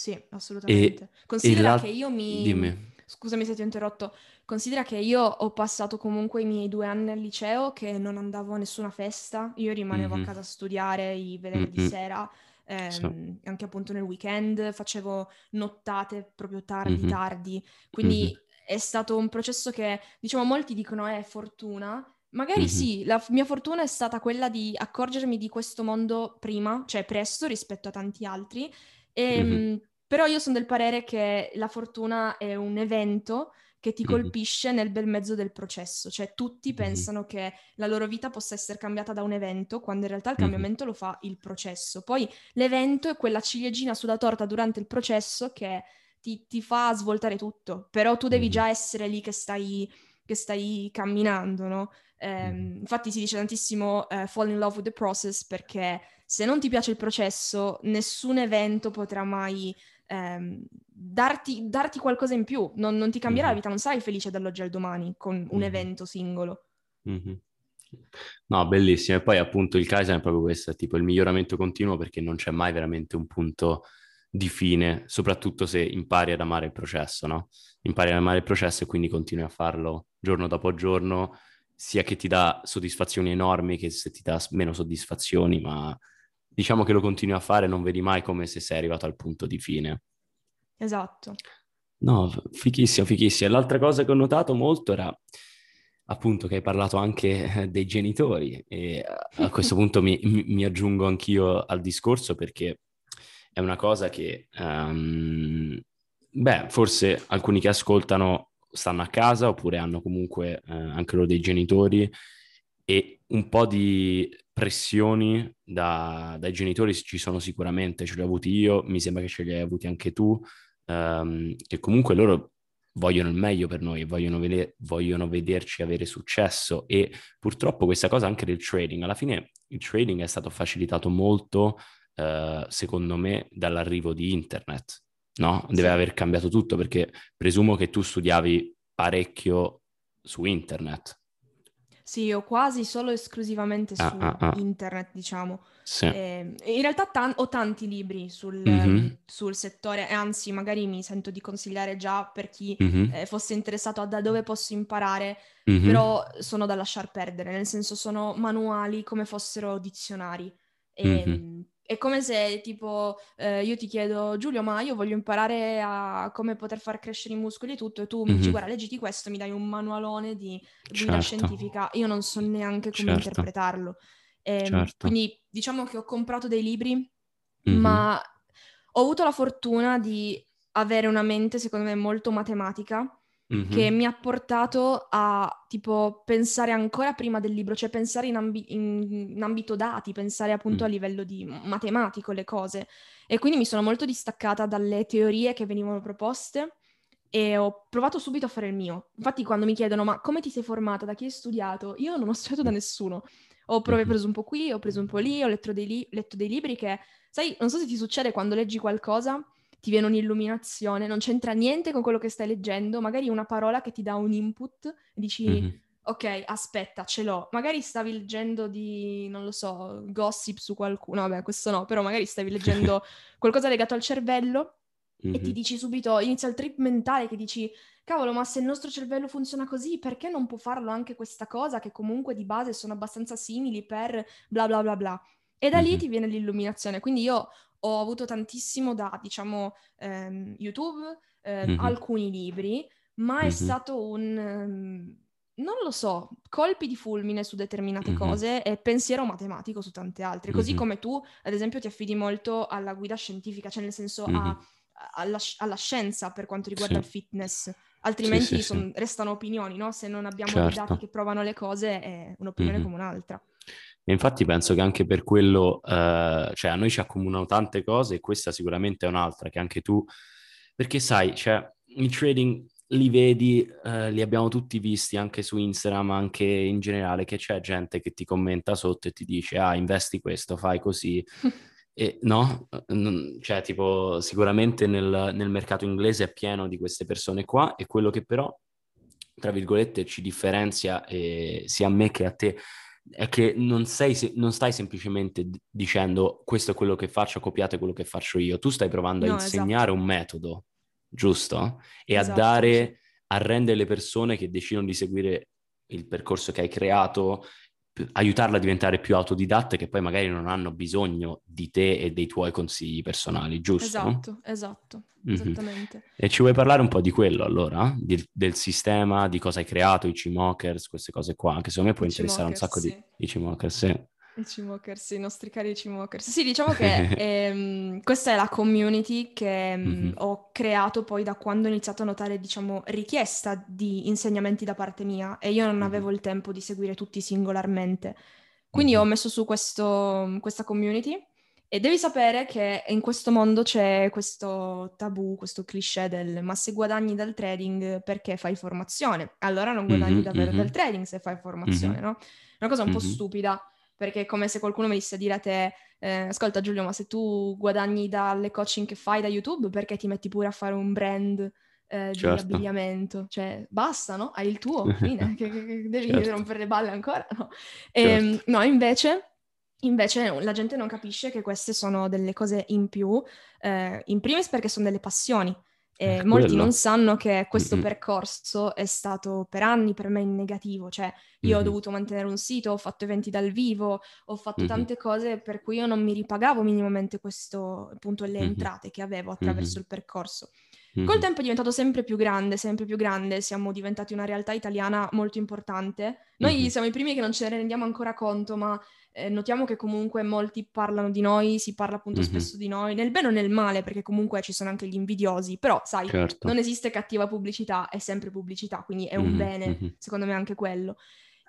[SPEAKER 2] Sì, assolutamente. E, Considera e che io mi... Dimmi. Scusami se ti ho interrotto. Considera che io ho passato comunque i miei due anni al liceo che non andavo a nessuna festa, io rimanevo mm-hmm. a casa a studiare i venerdì mm-hmm. sera, ehm, sì. anche appunto nel weekend, facevo nottate proprio tardi, mm-hmm. tardi, quindi mm-hmm. è stato un processo che, diciamo, molti dicono è fortuna, Magari sì, la mia fortuna è stata quella di accorgermi di questo mondo prima, cioè presto rispetto a tanti altri, e, mm-hmm. Però io sono del parere che la fortuna è un evento che ti colpisce mm-hmm. nel bel mezzo del processo, cioè tutti mm-hmm. pensano che la loro vita possa essere cambiata da un evento, quando in realtà il cambiamento lo fa il processo. Poi l'evento è quella ciliegina sulla torta durante il processo che ti, ti fa svoltare tutto, però tu devi già essere lì che stai, che stai camminando, no? Eh, infatti si dice tantissimo uh, fall in love with the process perché se non ti piace il processo, nessun evento potrà mai ehm, darti, darti, qualcosa in più, non, non ti cambierà mm-hmm. la vita, non sarai felice dall'oggi al domani con un mm-hmm. evento singolo.
[SPEAKER 1] Mm-hmm. No, bellissimo. E poi appunto il Kaizen è proprio questo, è tipo il miglioramento continuo perché non c'è mai veramente un punto di fine, soprattutto se impari ad amare il processo, no? Impari ad amare il processo e quindi continui a farlo giorno dopo giorno, sia che ti dà soddisfazioni enormi che se ti dà meno soddisfazioni, ma diciamo che lo continui a fare, non vedi mai come se sei arrivato al punto di fine.
[SPEAKER 2] Esatto.
[SPEAKER 1] No, fichissimo, fichissimo. l'altra cosa che ho notato molto era appunto che hai parlato anche eh, dei genitori e a questo punto mi, mi, aggiungo anch'io al discorso perché è una cosa che, um, beh, forse alcuni che ascoltano stanno a casa oppure hanno comunque eh, anche loro dei genitori e un po' di pressioni da, dai genitori ci sono sicuramente, ce li ho avuti io, mi sembra che ce li hai avuti anche tu, um, che comunque loro vogliono il meglio per noi, vogliono, vede- vogliono vederci avere successo e purtroppo questa cosa anche del trading, alla fine il trading è stato facilitato molto, uh, secondo me, dall'arrivo di internet, no? Deve sì. aver cambiato tutto perché presumo che tu studiavi parecchio su internet.
[SPEAKER 2] Sì, ho quasi solo esclusivamente ah, su ah, ah. internet, diciamo. Sì. Eh, in realtà tan- ho tanti libri sul, mm-hmm. sul, settore, e anzi, magari mi sento di consigliare già per chi mm-hmm. eh, fosse interessato a da dove posso imparare, mm-hmm. però sono da lasciar perdere, nel senso sono manuali come fossero dizionari. E, ehm, è come se tipo eh, io ti chiedo Giulio, ma io voglio imparare a come poter far crescere i muscoli e tutto, e tu mm-hmm. mi dici guarda, leggiti questo, mi dai un manualone di guida certo. scientifica, io non so neanche come certo. interpretarlo. E, ehm, certo. Quindi diciamo che ho comprato dei libri, mm-hmm. ma ho avuto la fortuna di avere una mente, secondo me, molto matematica mm-hmm. che mi ha portato a tipo pensare ancora prima del libro, cioè pensare in, ambi- in, in ambito dati, pensare appunto mm. a livello di matematico le cose. E quindi mi sono molto distaccata dalle teorie che venivano proposte e ho provato subito a fare il mio. Infatti quando mi chiedono ma come ti sei formata, da chi hai studiato, io non ho studiato da nessuno. Ho prov- preso un po' qui, ho preso un po' lì, ho letto dei, li- letto dei libri che, sai, non so se ti succede quando leggi qualcosa ti viene un'illuminazione, non c'entra niente con quello che stai leggendo, magari una parola che ti dà un input e dici mm-hmm. ok, aspetta, ce l'ho. Magari stavi leggendo di, non lo so, gossip su qualcuno, vabbè, questo no, però magari stavi leggendo qualcosa legato al cervello mm-hmm. e ti dici subito, inizia il trip mentale che dici cavolo, ma se il nostro cervello funziona così, perché non può farlo anche questa cosa che comunque di base sono abbastanza simili per bla bla bla bla. E da lì ti viene l'illuminazione. Quindi io ho avuto tantissimo da, diciamo, ehm, YouTube, eh, mm-hmm. alcuni libri, ma è mm-hmm. stato un... Um, non lo so, colpi di fulmine su determinate mm-hmm. cose e pensiero matematico su tante altre. Così come tu, ad esempio, ti affidi molto alla guida scientifica, cioè nel senso a, alla, alla, scienza per quanto riguarda sì. il fitness. Altrimenti sì, sì, son, restano opinioni, no? Se non abbiamo certo. dati che provano le cose, è un'opinione come un'altra.
[SPEAKER 1] E infatti penso che anche per quello, eh, cioè a noi ci accomunano tante cose e questa sicuramente è un'altra che anche tu, perché sai, cioè il trading li vedi, eh, li abbiamo tutti visti anche su Instagram, anche in generale, che c'è gente che ti commenta sotto e ti dice, ah, investi questo, fai così. e no, cioè tipo sicuramente nel, nel mercato inglese è pieno di queste persone qua e quello che però, tra virgolette, ci differenzia eh, sia a me che a te è che non, sei, non, stai semplicemente dicendo questo è quello che faccio, copiate quello che faccio io, tu stai provando no, a insegnare esatto. un metodo giusto? E esatto, a dare, sì. a rendere le persone che decidono di seguire il percorso che hai creato, aiutarla a diventare più autodidatte che poi magari non hanno bisogno di te e dei tuoi consigli personali, giusto?
[SPEAKER 2] Esatto, esatto, mm-hmm. esattamente.
[SPEAKER 1] E ci vuoi parlare un po' di quello allora? Di, del sistema, di cosa hai creato, i CMOKers, queste cose qua, che secondo me può I interessare un sacco sì. di... I CMOKers, sì.
[SPEAKER 2] I Cimokers, i nostri cari Cimokers. Sì, diciamo che ehm, questa è la community che mm-hmm. ho creato poi da quando ho iniziato a notare, diciamo, richiesta di insegnamenti da parte mia e io non mm-hmm. avevo il tempo di seguire tutti singolarmente. Quindi mm-hmm. ho messo su questo, questa community e devi sapere che in questo mondo c'è questo tabù, questo cliché del ma se guadagni dal trading perché fai formazione? Allora non guadagni davvero dal trading se fai formazione, no? È una cosa un po' stupida perché è come se qualcuno venisse a dire a te, eh, ascolta Giulio, ma se tu guadagni dalle coaching che fai da YouTube, perché ti metti pure a fare un brand eh, certo. di abbigliamento? Cioè, basta, no? Hai il tuo, fine, che, che, devi certo. rompere le balle ancora, no? E, ehm, certo. no, invece... Invece la gente non capisce che queste sono delle cose in più, eh, in primis perché sono delle passioni, eh, molti non sanno che questo mm-hmm. percorso è stato per anni per me in negativo, cioè io mm-hmm. ho dovuto mantenere un sito, ho fatto eventi dal vivo, ho fatto mm-hmm. tante cose per cui io non mi ripagavo minimamente questo, appunto, le entrate che avevo attraverso il percorso. Col tempo è diventato sempre più grande, sempre più grande, siamo diventati una realtà italiana molto importante. Noi siamo i primi che non ce ne rendiamo ancora conto, ma eh, notiamo che comunque molti parlano di noi, si parla appunto mm-hmm. spesso di noi, nel bene o nel male, perché comunque ci sono anche gli invidiosi, però sai, certo. non esiste cattiva pubblicità, è sempre pubblicità, quindi è un mm-hmm. bene, mm-hmm. secondo me anche quello.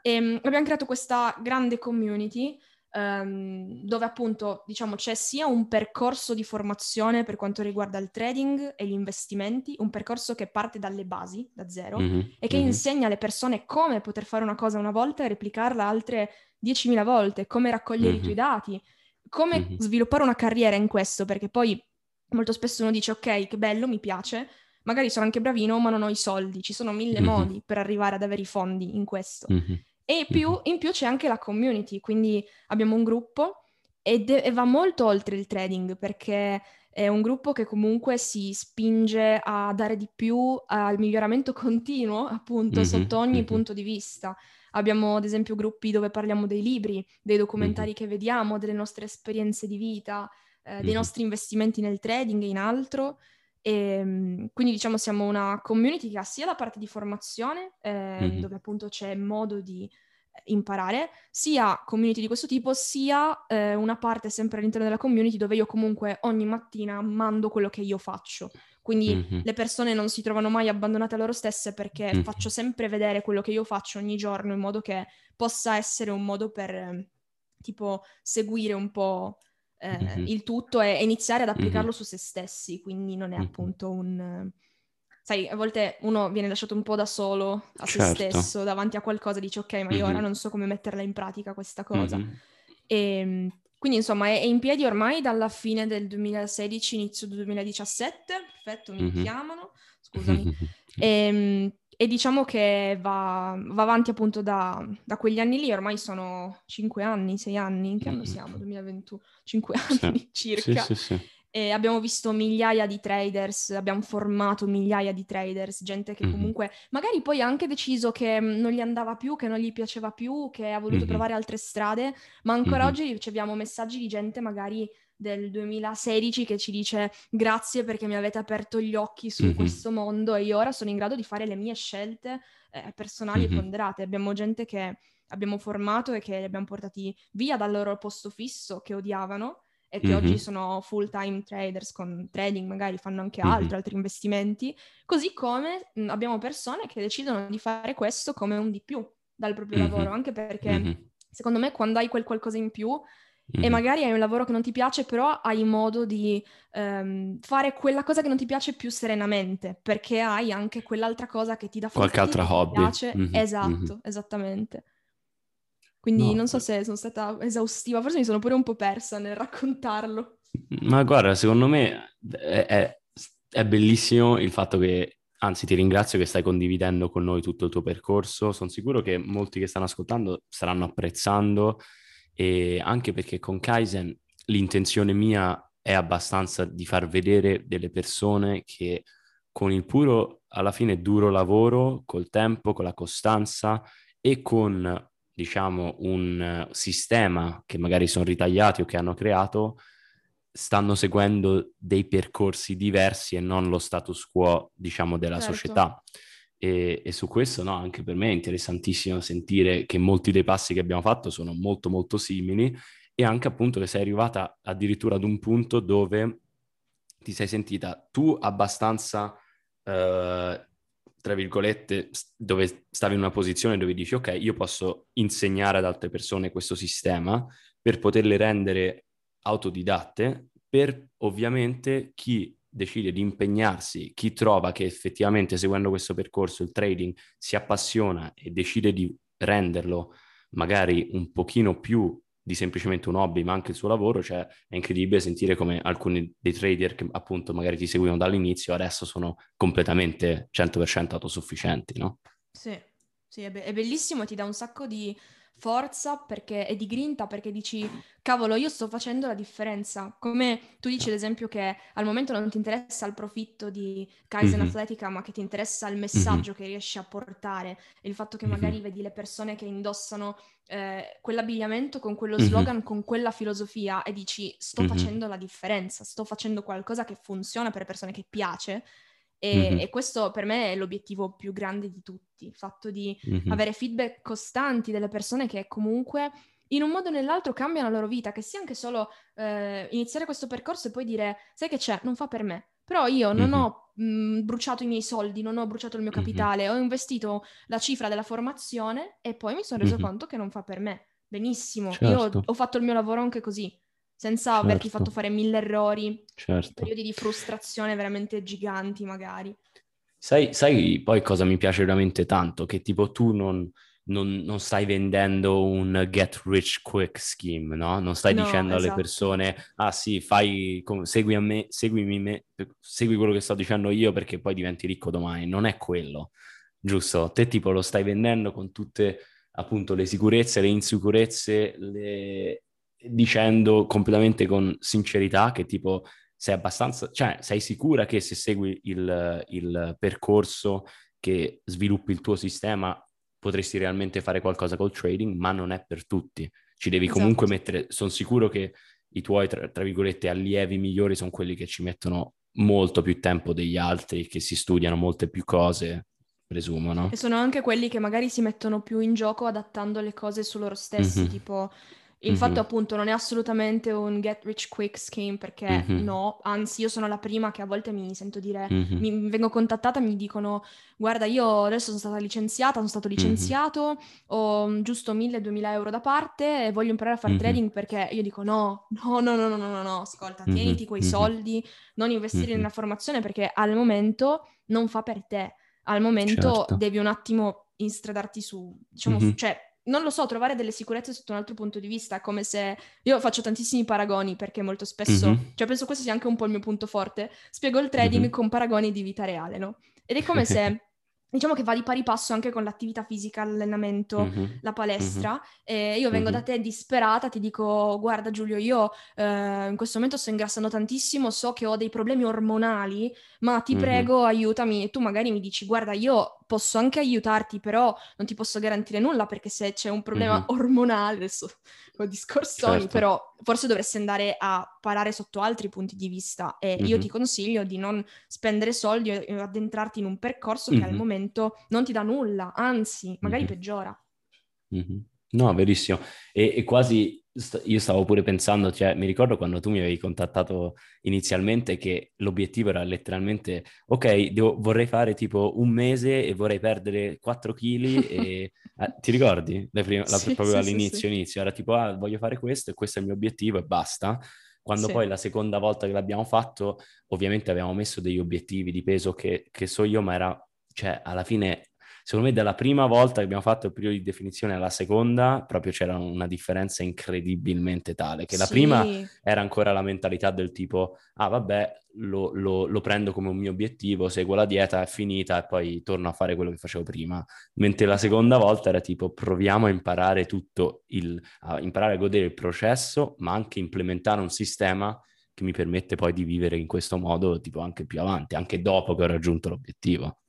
[SPEAKER 2] E, um, abbiamo creato questa grande community um, dove appunto diciamo c'è sia un percorso di formazione per quanto riguarda il trading e gli investimenti, un percorso che parte dalle basi, da zero, mm-hmm. e che mm-hmm. insegna alle persone come poter fare una cosa una volta e replicarla altre 10.000 volte, come raccogliere mm-hmm. i tuoi dati, come mm-hmm. sviluppare una carriera in questo, perché poi molto spesso uno dice ok, che bello, mi piace, magari sono anche bravino, ma non ho i soldi, ci sono mille mm-hmm. modi per arrivare ad avere i fondi in questo. Mm-hmm. E più, in più c'è anche la community, quindi abbiamo un gruppo e, de- e va molto oltre il trading perché è un gruppo che comunque si spinge a dare di più al miglioramento continuo, appunto, mm-hmm, sotto ogni mm-hmm. punto di vista. Abbiamo ad esempio gruppi dove parliamo dei libri, dei documentari mm-hmm. che vediamo, delle nostre esperienze di vita, eh, dei mm-hmm. nostri investimenti nel trading e in altro. E, ehm, quindi diciamo siamo una community che ha sia la parte di formazione, eh, mm-hmm. dove appunto c'è modo di imparare, sia community di questo tipo, sia eh, una parte sempre all'interno della community dove io comunque ogni mattina mando quello che io faccio. Quindi mm-hmm. le persone non si trovano mai abbandonate a loro stesse perché mm-hmm. faccio sempre vedere quello che io faccio ogni giorno in modo che possa essere un modo per eh, tipo seguire un po' eh, mm-hmm. il tutto e, iniziare ad applicarlo su se stessi. Quindi non è appunto un... Sai, a volte uno viene lasciato un po' da solo a certo. se stesso davanti a qualcosa dice ok, ma io ora non so come metterla in pratica questa cosa. E, ehm, quindi insomma è, è, in piedi ormai dalla fine del 2016, inizio del 2017, perfetto, mi mm-hmm. chiamano, scusami. e, ehm, e, diciamo che va, va avanti appunto da, da, quegli anni lì, ormai sono 5 anni, 6 anni, in che anno siamo? 2021? 5 anni sì. circa. Sì, sì, e abbiamo visto migliaia di traders, abbiamo formato migliaia di traders, gente che mm-hmm. comunque magari poi ha anche deciso che mm, non gli andava più, che non gli piaceva più, che ha voluto mm-hmm. provare altre strade, ma ancora mm-hmm. oggi riceviamo messaggi di gente magari del 2016 che ci dice grazie perché mi avete aperto gli occhi su mm-hmm. questo mondo e io ora sono in grado di fare le mie scelte eh, personali mm-hmm. e ponderate. Abbiamo gente che abbiamo formato e che li abbiamo portati via dal loro posto fisso che odiavano e che mm-hmm. oggi sono full time traders con trading, magari fanno anche altro, mm-hmm. altri investimenti, così come abbiamo persone che decidono di fare questo come un di più dal proprio mm-hmm. lavoro, anche perché secondo me quando hai quel qualcosa in più e magari hai un lavoro che non ti piace, però hai modo di um, fare quella cosa che non ti piace più serenamente, perché hai anche quell'altra cosa che ti dà
[SPEAKER 1] fastidio, qualche altra hobby.
[SPEAKER 2] Piace. Mm-hmm. Esatto, mm-hmm. esattamente. Quindi no. non so se sono stata esaustiva, forse mi sono pure un po' persa nel raccontarlo.
[SPEAKER 1] Ma guarda, secondo me è, è, è bellissimo il fatto che, anzi ti ringrazio che stai condividendo con noi tutto il tuo percorso, sono sicuro che molti che stanno ascoltando staranno apprezzando e anche perché con Kaizen l'intenzione mia è abbastanza di far vedere delle persone che con il puro, alla fine, duro lavoro, col tempo, con la costanza e con diciamo, un sistema che magari sono ritagliati o che hanno creato, stanno seguendo dei percorsi diversi e non lo status quo, diciamo, della certo. società. E, e, su questo, no, anche per me è interessantissimo sentire che molti dei passi che abbiamo fatto sono molto, molto simili e anche appunto che sei arrivata addirittura ad un punto dove ti sei sentita tu abbastanza eh, tra virgolette, dove stavi in una posizione dove dici, ok, io posso insegnare ad altre persone questo sistema per poterle rendere autodidatte, per ovviamente chi decide di impegnarsi, chi trova che effettivamente seguendo questo percorso il trading si appassiona e decide di renderlo magari un pochino più di semplicemente un hobby, ma anche il suo lavoro, cioè è incredibile sentire come alcuni dei trader che appunto magari ti seguivano dall'inizio adesso sono completamente 100% autosufficienti, no?
[SPEAKER 2] Sì, sì, è, be- è bellissimo, ti dà un sacco di forza perché, e di grinta perché dici, cavolo, io sto facendo la differenza. Come tu dici, ad esempio, che al momento non ti interessa il profitto di Kaizen mm-hmm. Atletica, ma che ti interessa il messaggio mm-hmm. che riesci a portare, il fatto che mm-hmm. magari vedi le persone che indossano eh, quell'abbigliamento con quello slogan, con quella filosofia, e dici, sto facendo la differenza, sto facendo qualcosa che funziona per persone che piace. E, mm-hmm. e, questo per me è l'obiettivo più grande di tutti, il fatto di mm-hmm. avere feedback costanti delle persone che comunque in un modo o nell'altro cambiano la loro vita, che sia anche solo eh, iniziare questo percorso e poi dire, sai che c'è, non fa per me. Però io non mm-hmm. ho mh, bruciato i miei soldi, non ho bruciato il mio capitale, ho investito la cifra della formazione e poi mi sono reso conto che non fa per me. Benissimo, certo. io ho fatto il mio lavoro anche così senza certo. averti fatto fare mille errori, certo. periodi di frustrazione veramente giganti magari.
[SPEAKER 1] Sai, sai, poi cosa mi piace veramente tanto? Che tipo tu non, non, non stai vendendo un get rich quick scheme, no? Non stai no, dicendo esatto. alle persone, ah sì, fai, segui a me, seguimi me, segui quello che sto dicendo io perché poi diventi ricco domani. Non è quello, giusto? Te tipo lo stai vendendo con tutte appunto le sicurezze, le insicurezze, le, dicendo completamente con sincerità che tipo sei abbastanza, cioè sei sicura che se segui il, il percorso che sviluppi il tuo sistema potresti realmente fare qualcosa col trading, ma non è per tutti. Ci devi esatto. comunque mettere, sono sicuro che i tuoi, tra, tra, virgolette, allievi migliori sono quelli che ci mettono molto più tempo degli altri, che si studiano molte più cose, presumo, no?
[SPEAKER 2] E sono anche quelli che magari si mettono più in gioco adattando le cose su loro stessi, mm-hmm. tipo il mm-hmm. fatto appunto non è assolutamente un get rich quick scheme perché mm-hmm. no, anzi io sono la prima che a volte mi sento dire, mm-hmm. mi vengo contattata e mi dicono guarda io adesso sono stata licenziata, sono stato licenziato, ho giusto 1000-2000 euro da parte e voglio imparare a fare trading perché io dico no, no, no, no, no, no, no, ascolta, tieniti quei soldi, non investire nella formazione perché al momento non fa per te, al momento certo. devi un attimo instradarti su, diciamo, su, cioè non lo so, trovare delle sicurezze sotto un altro punto di vista, come se io faccio tantissimi paragoni perché molto spesso, mm-hmm. cioè penso questo sia anche un po' il mio punto forte, spiego il trading mm-hmm. con paragoni di vita reale, no? Ed è come se diciamo che va di pari passo anche con l'attività fisica, l'allenamento, mm-hmm. la palestra. Mm-hmm. E io vengo mm-hmm. da te disperata, ti dico: Guarda, Giulio, io eh, in questo momento sto ingrassando tantissimo, so che ho dei problemi ormonali, ma ti prego, aiutami. E tu magari mi dici: Guarda, io posso anche aiutarti, però non ti posso garantire nulla perché se c'è un problema mm-hmm. ormonale, adesso ho discorsoni, certo. però forse dovresti andare a parare sotto altri punti di vista e mm-hmm. io ti consiglio di non spendere soldi e addentrarti in un percorso che al momento non ti dà nulla, anzi, magari peggiora.
[SPEAKER 1] No, verissimo. E, e quasi st- io stavo pure pensando, cioè, mi ricordo quando tu mi avevi contattato inizialmente che l'obiettivo era letteralmente, ok, devo, vorrei fare tipo un mese e vorrei perdere 4 kg e... eh, ti ricordi? La prima, la, sì, proprio sì, all'inizio, sì, inizio, era tipo, ah, voglio fare questo e questo è il mio obiettivo e basta. Quando poi la seconda volta che l'abbiamo fatto, ovviamente abbiamo messo degli obiettivi di peso che, che so io, ma era, cioè, alla fine secondo me dalla prima volta che abbiamo fatto il periodo di definizione alla seconda proprio c'era una differenza incredibilmente tale, che la sì. prima era ancora la mentalità del tipo, ah vabbè, lo, lo, lo, prendo come un mio obiettivo, seguo la dieta, è finita e poi torno a fare quello che facevo prima. Mentre la seconda volta era tipo proviamo a imparare tutto, il, a imparare a godere il processo, ma anche implementare un sistema che mi permette poi di vivere in questo modo tipo anche più avanti, anche dopo che ho raggiunto l'obiettivo.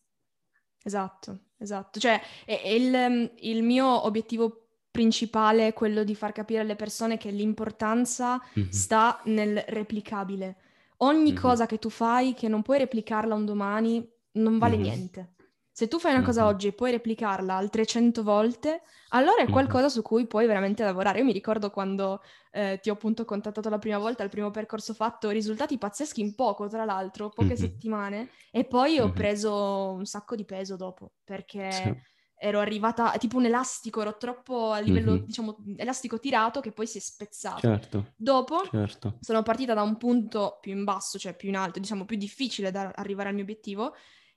[SPEAKER 2] Esatto, esatto. Cioè, il, il mio obiettivo principale è quello di far capire alle persone che l'importanza mm-hmm. sta nel replicabile. Ogni mm-hmm. cosa che tu fai che non puoi replicarla un domani non vale mm-hmm. niente. Se tu fai una cosa oggi e puoi replicarla altre 100 volte, allora è qualcosa su cui puoi veramente lavorare. Io mi ricordo quando eh, ti ho appunto contattato la prima volta, il primo percorso fatto, risultati pazzeschi in poco, tra l'altro, poche mm-hmm. settimane, e poi ho mm-hmm. preso un sacco di peso dopo, perché sì. ero arrivata, tipo un elastico, ero troppo a livello, mm-hmm. diciamo, elastico tirato che poi si è spezzato.
[SPEAKER 1] Certo.
[SPEAKER 2] Dopo
[SPEAKER 1] certo.
[SPEAKER 2] sono partita da un punto più in basso, cioè più in alto, diciamo più difficile da arrivare al mio obiettivo,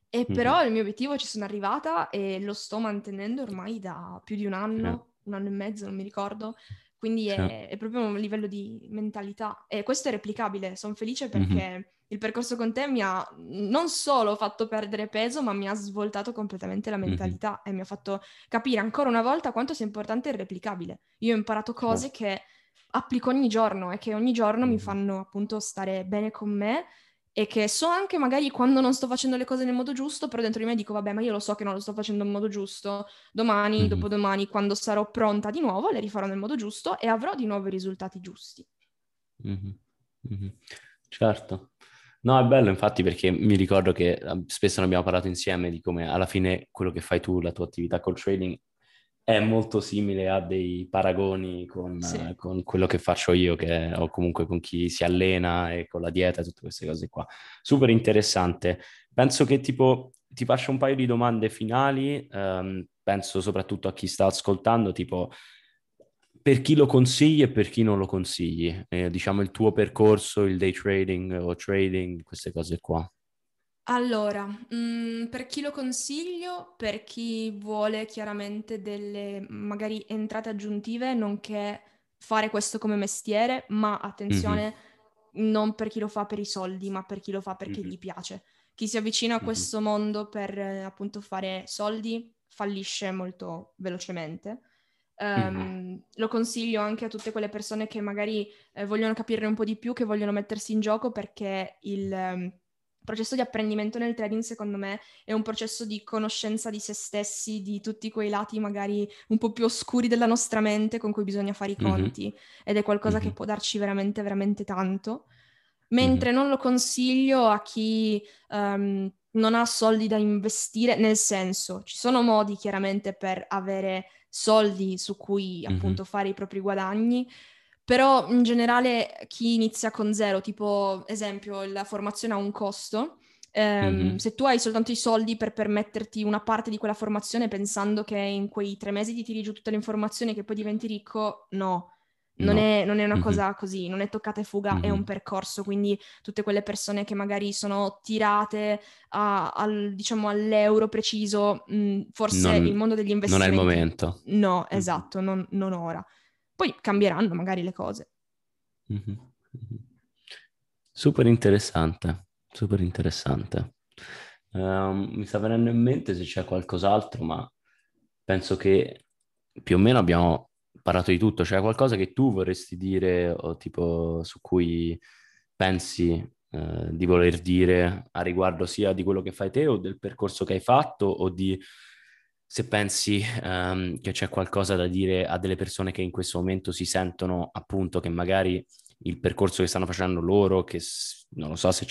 [SPEAKER 2] e però mm-hmm. il mio obiettivo ci sono arrivata e lo sto mantenendo ormai da più di un anno, yeah. un anno e mezzo, non mi ricordo. Quindi è, yeah. è, proprio un livello di mentalità. E questo è replicabile. Sono felice perché mm-hmm. il percorso con te mi ha non solo fatto perdere peso, ma mi ha svoltato completamente la mentalità mm-hmm. e mi ha fatto capire ancora una volta quanto sia importante il replicabile. Io ho imparato cose yeah. che applico ogni giorno e che ogni giorno mi fanno appunto stare bene con me e che so anche magari quando non sto facendo le cose nel modo giusto, però dentro di me dico, vabbè, ma io lo so che non lo sto facendo nel modo giusto, domani, mm-hmm. dopodomani, quando sarò pronta di nuovo, le rifarò nel modo giusto e avrò di nuovo i risultati giusti.
[SPEAKER 1] Mm-hmm. Mm-hmm. Certo. No, è bello infatti perché mi ricordo che eh, spesso ne abbiamo parlato insieme di come alla fine quello che fai tu, la tua attività col trading, è molto simile a dei paragoni con, sì. uh, con, quello che faccio io, che, o comunque con chi si allena e con la dieta e tutte queste cose qua. Super interessante. Penso che tipo ti faccio un paio di domande finali, um, penso soprattutto a chi sta ascoltando, tipo per chi lo consigli e per chi non lo consigli, eh, diciamo il tuo percorso, il day trading o trading, queste cose qua.
[SPEAKER 2] Allora, mhmm, per chi lo consiglio? Per chi vuole chiaramente delle magari entrate aggiuntive, nonché fare questo come mestiere, ma Mh-mh. attenzione, non per chi lo fa per i soldi, ma per chi lo fa perché Mh-mh. gli piace. Chi si avvicina a Mh-mh. questo mondo per appunto fare soldi fallisce molto velocemente. Mh-mh. Ehm, lo consiglio anche a tutte quelle persone che magari, ehm, vogliono capirne un po' di più, che vogliono mettersi in gioco perché il processo di apprendimento nel trading, secondo me, è un processo di conoscenza di se stessi, di tutti quei lati magari un po' più oscuri della nostra mente con cui bisogna fare i conti. Mm-hmm. Ed è qualcosa mm-hmm. che può darci veramente, veramente tanto. Mentre mm-hmm. non lo consiglio a chi um, non ha soldi da investire, nel senso, ci sono modi chiaramente per avere soldi su cui appunto fare i propri guadagni, però in generale chi inizia con zero, tipo esempio la formazione ha un costo, ehm, mm-hmm. se tu hai soltanto i soldi per permetterti una parte di quella formazione pensando che in quei tre mesi ti tiri giù tutte le informazioni e che poi diventi ricco, no. Non, no. È, non, è, una mm-hmm. cosa così, non è toccata e fuga, mm-hmm. è un percorso, quindi tutte quelle persone che magari sono tirate a, al, diciamo, all'euro preciso, mh, forse non, il mondo degli investimenti...
[SPEAKER 1] Non è il momento.
[SPEAKER 2] No, esatto, non, non ora. Poi cambieranno magari le cose.
[SPEAKER 1] Mm-hmm. Super interessante, super interessante. Um, mi sta venendo in mente se c'è qualcos'altro, ma penso che più o meno abbiamo parlato di tutto. C'è qualcosa che tu vorresti dire o tipo su cui pensi eh, di voler dire a riguardo sia di quello che fai te o del percorso che hai fatto o di se pensi um, che c'è qualcosa da dire a delle persone che in questo momento si sentono appunto che magari il percorso che stanno facendo loro, che non lo so se,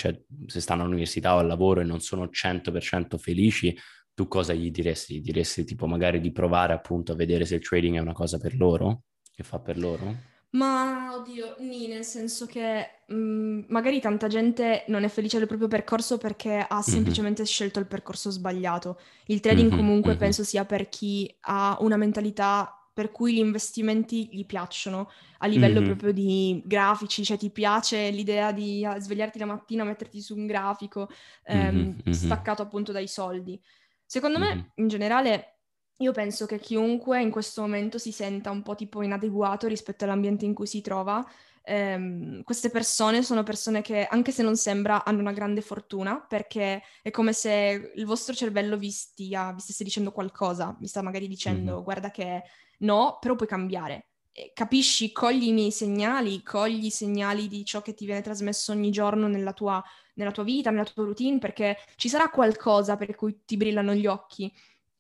[SPEAKER 1] se stanno all'università o al lavoro e non sono 100% felici, tu cosa gli diresti? Gli diresti tipo magari di provare appunto a vedere se il trading è una cosa per loro, che fa per loro?
[SPEAKER 2] Ma oddio, nì, nel senso che mh, mm, magari tanta gente non è felice del proprio percorso perché ha semplicemente mm-hmm. scelto il percorso sbagliato. Il trading mm-hmm, comunque mm-hmm. penso sia per chi ha una mentalità per cui gli investimenti gli piacciono a livello proprio di grafici, cioè ti piace l'idea di ah, svegliarti la mattina, metterti su un grafico ehm, staccato appunto dai soldi. Secondo me, in generale, io penso che chiunque in questo momento si senta un po' tipo inadeguato rispetto all'ambiente in cui si trova, ehm, queste persone sono persone che, anche se non sembra, hanno una grande fortuna, perché è come se il vostro cervello vi, stia, vi stesse dicendo qualcosa, vi sta magari dicendo mm-hmm. guarda che no, però puoi cambiare. Capisci, cogli i miei segnali, cogli i segnali di ciò che ti viene trasmesso ogni giorno nella tua, nella tua vita, nella tua routine, perché ci sarà qualcosa per cui ti brillano gli occhi.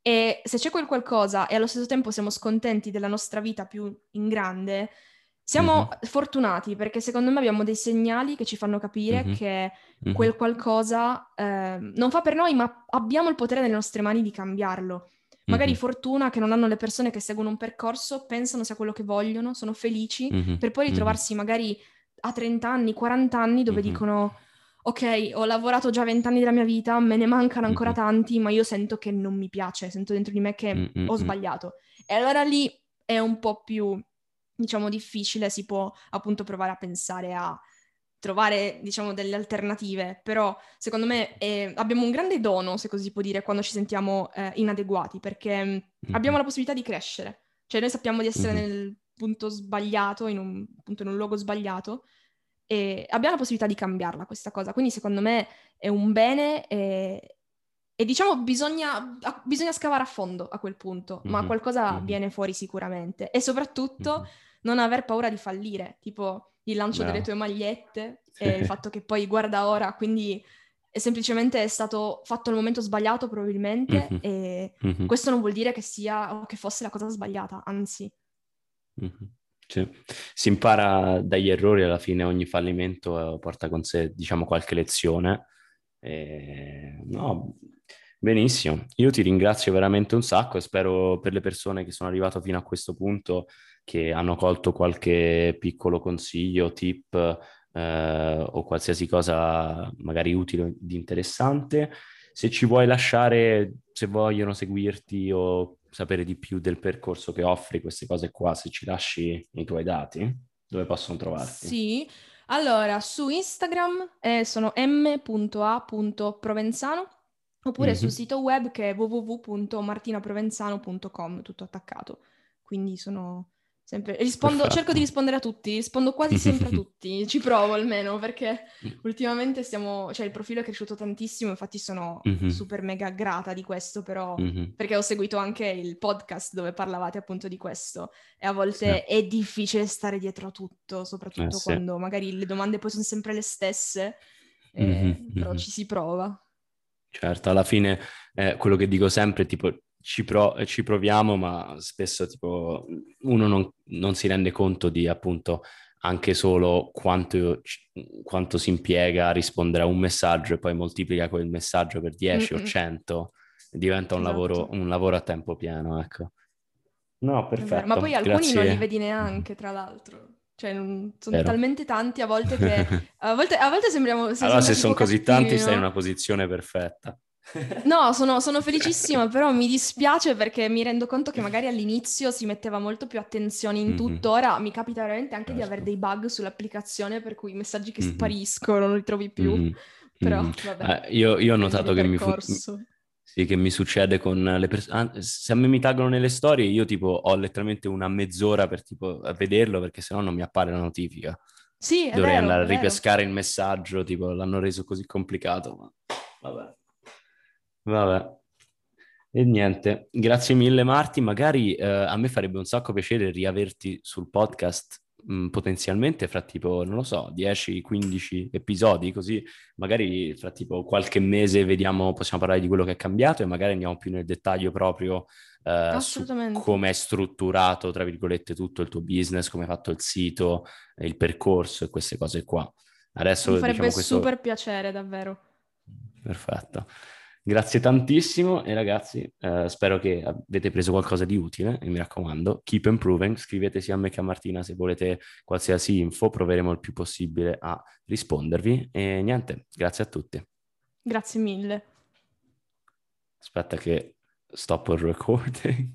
[SPEAKER 2] E se c'è quel qualcosa e allo stesso tempo siamo scontenti della nostra vita più in grande, siamo mm-hmm. fortunati perché secondo me abbiamo dei segnali che ci fanno capire mm-hmm. che mm-hmm. quel qualcosa eh, non fa per noi, ma abbiamo il potere nelle nostre mani di cambiarlo. Magari fortuna che non hanno le persone che seguono un percorso, pensano sia quello che vogliono, sono felici, per poi ritrovarsi magari a 30 anni, 40 anni dove dicono ok, ho lavorato già vent'anni della mia vita, me ne mancano ancora mm-hmm. tanti, ma io sento che non mi piace, sento dentro di me che mm-hmm. ho sbagliato. E allora lì è un po' più, diciamo, difficile, si può appunto provare a pensare a trovare, diciamo, delle alternative, però secondo me è... abbiamo un grande dono, se così si può dire, quando ci sentiamo eh, inadeguati, perché mm-hmm. abbiamo la possibilità di crescere. Cioè noi sappiamo di essere nel punto sbagliato, in un, appunto, in un luogo sbagliato, e abbiamo la possibilità di cambiarla questa cosa. Quindi secondo me è un bene e, e diciamo bisogna, bisogna, scavare a fondo a quel punto, mm-hmm. ma qualcosa mm-hmm. viene fuori sicuramente. E soprattutto mm-hmm. non aver paura di fallire, tipo il lancio no. delle tue magliette e il fatto che poi guarda ora, quindi è semplicemente è stato fatto al momento sbagliato probabilmente mm-hmm. e mm-hmm. questo non vuol dire che sia o che fosse la cosa sbagliata, anzi.
[SPEAKER 1] Sì. Si impara dagli errori, alla fine ogni fallimento eh, porta con sé, diciamo, qualche lezione. E... No, benissimo. Io ti ringrazio veramente un sacco e spero per le persone che sono arrivate fino a questo punto che hanno colto qualche piccolo consiglio, tip eh, o qualsiasi cosa magari utile ed interessante. Se ci vuoi lasciare, se vogliono seguirti o sapere di più del percorso che offri, queste cose qua, se ci lasci i tuoi dati, dove possono trovarti?
[SPEAKER 2] Sì, allora su Instagram eh, sono m.a.provenzano oppure mm-hmm. sul sito web che è www.martinaprovenzano.com, tutto attaccato. Quindi sono Sempre, rispondo, cerco di rispondere a tutti, rispondo quasi sempre a tutti, ci provo almeno perché ultimamente stiamo, cioè il profilo è cresciuto tantissimo, infatti sono mm-hmm. super mega grata di questo però, mm-hmm. perché ho seguito anche il podcast dove parlavate appunto di questo e a volte sì. è difficile stare dietro a tutto, soprattutto eh, quando sì. magari le domande poi sono sempre le stesse, eh, mm-hmm. però ci si prova.
[SPEAKER 1] Certo, alla fine eh, quello che dico sempre è tipo ci, pro- ci, proviamo, ma spesso tipo uno non, non, si rende conto di appunto anche solo quanto, quanto, si impiega a rispondere a un messaggio e poi moltiplica quel messaggio per 10 Mm-mm. o 100 e diventa un, esatto. lavoro, un lavoro a tempo pieno, ecco. No, perfetto.
[SPEAKER 2] Ma poi alcuni Grazie. non li vedi neanche, tra l'altro. Cioè, sono Vero. talmente tanti a volte che... A volte, a volte sembriamo...
[SPEAKER 1] Allora, se sono così cattivi, tanti, stai in una posizione perfetta.
[SPEAKER 2] No, sono, sono, felicissima, però mi dispiace perché mi rendo conto che magari all'inizio si metteva molto più attenzione in mm-hmm. tutto. Ora mi capita veramente anche certo. di avere dei bug sull'applicazione per cui i messaggi che mm-hmm. spariscono non li trovi più. Mm-hmm. Però, vabbè.
[SPEAKER 1] Eh, io, io, ho notato che mi, fu- sì, che mi succede con le persone. Se a me mi taggano nelle storie, io tipo ho letteralmente una mezz'ora per tipo vederlo perché sennò non mi appare la notifica.
[SPEAKER 2] Sì,
[SPEAKER 1] Dovrei
[SPEAKER 2] vero,
[SPEAKER 1] andare a ripescare il messaggio, tipo l'hanno reso così complicato, ma vabbè. Vabbè. E niente, grazie mille Marti, magari eh, a me farebbe un sacco piacere riaverti sul podcast mh, potenzialmente fra tipo, non lo so, 10-15 episodi, così magari fra tipo qualche mese vediamo, possiamo parlare di quello che è cambiato e magari andiamo più nel dettaglio proprio eh, su come è strutturato, tra virgolette, tutto il tuo business, come hai fatto il sito, il percorso e queste cose qua. Adesso,
[SPEAKER 2] Mi farebbe
[SPEAKER 1] diciamo, questo...
[SPEAKER 2] super piacere, davvero.
[SPEAKER 1] Perfetto. Grazie tantissimo e ragazzi, eh, spero che avete preso qualcosa di utile e mi raccomando, keep improving, scrivete sia a me che a Martina se volete qualsiasi info, proveremo il più possibile a rispondervi e niente, grazie a tutti.
[SPEAKER 2] Grazie mille.
[SPEAKER 1] Aspetta che stop il recording.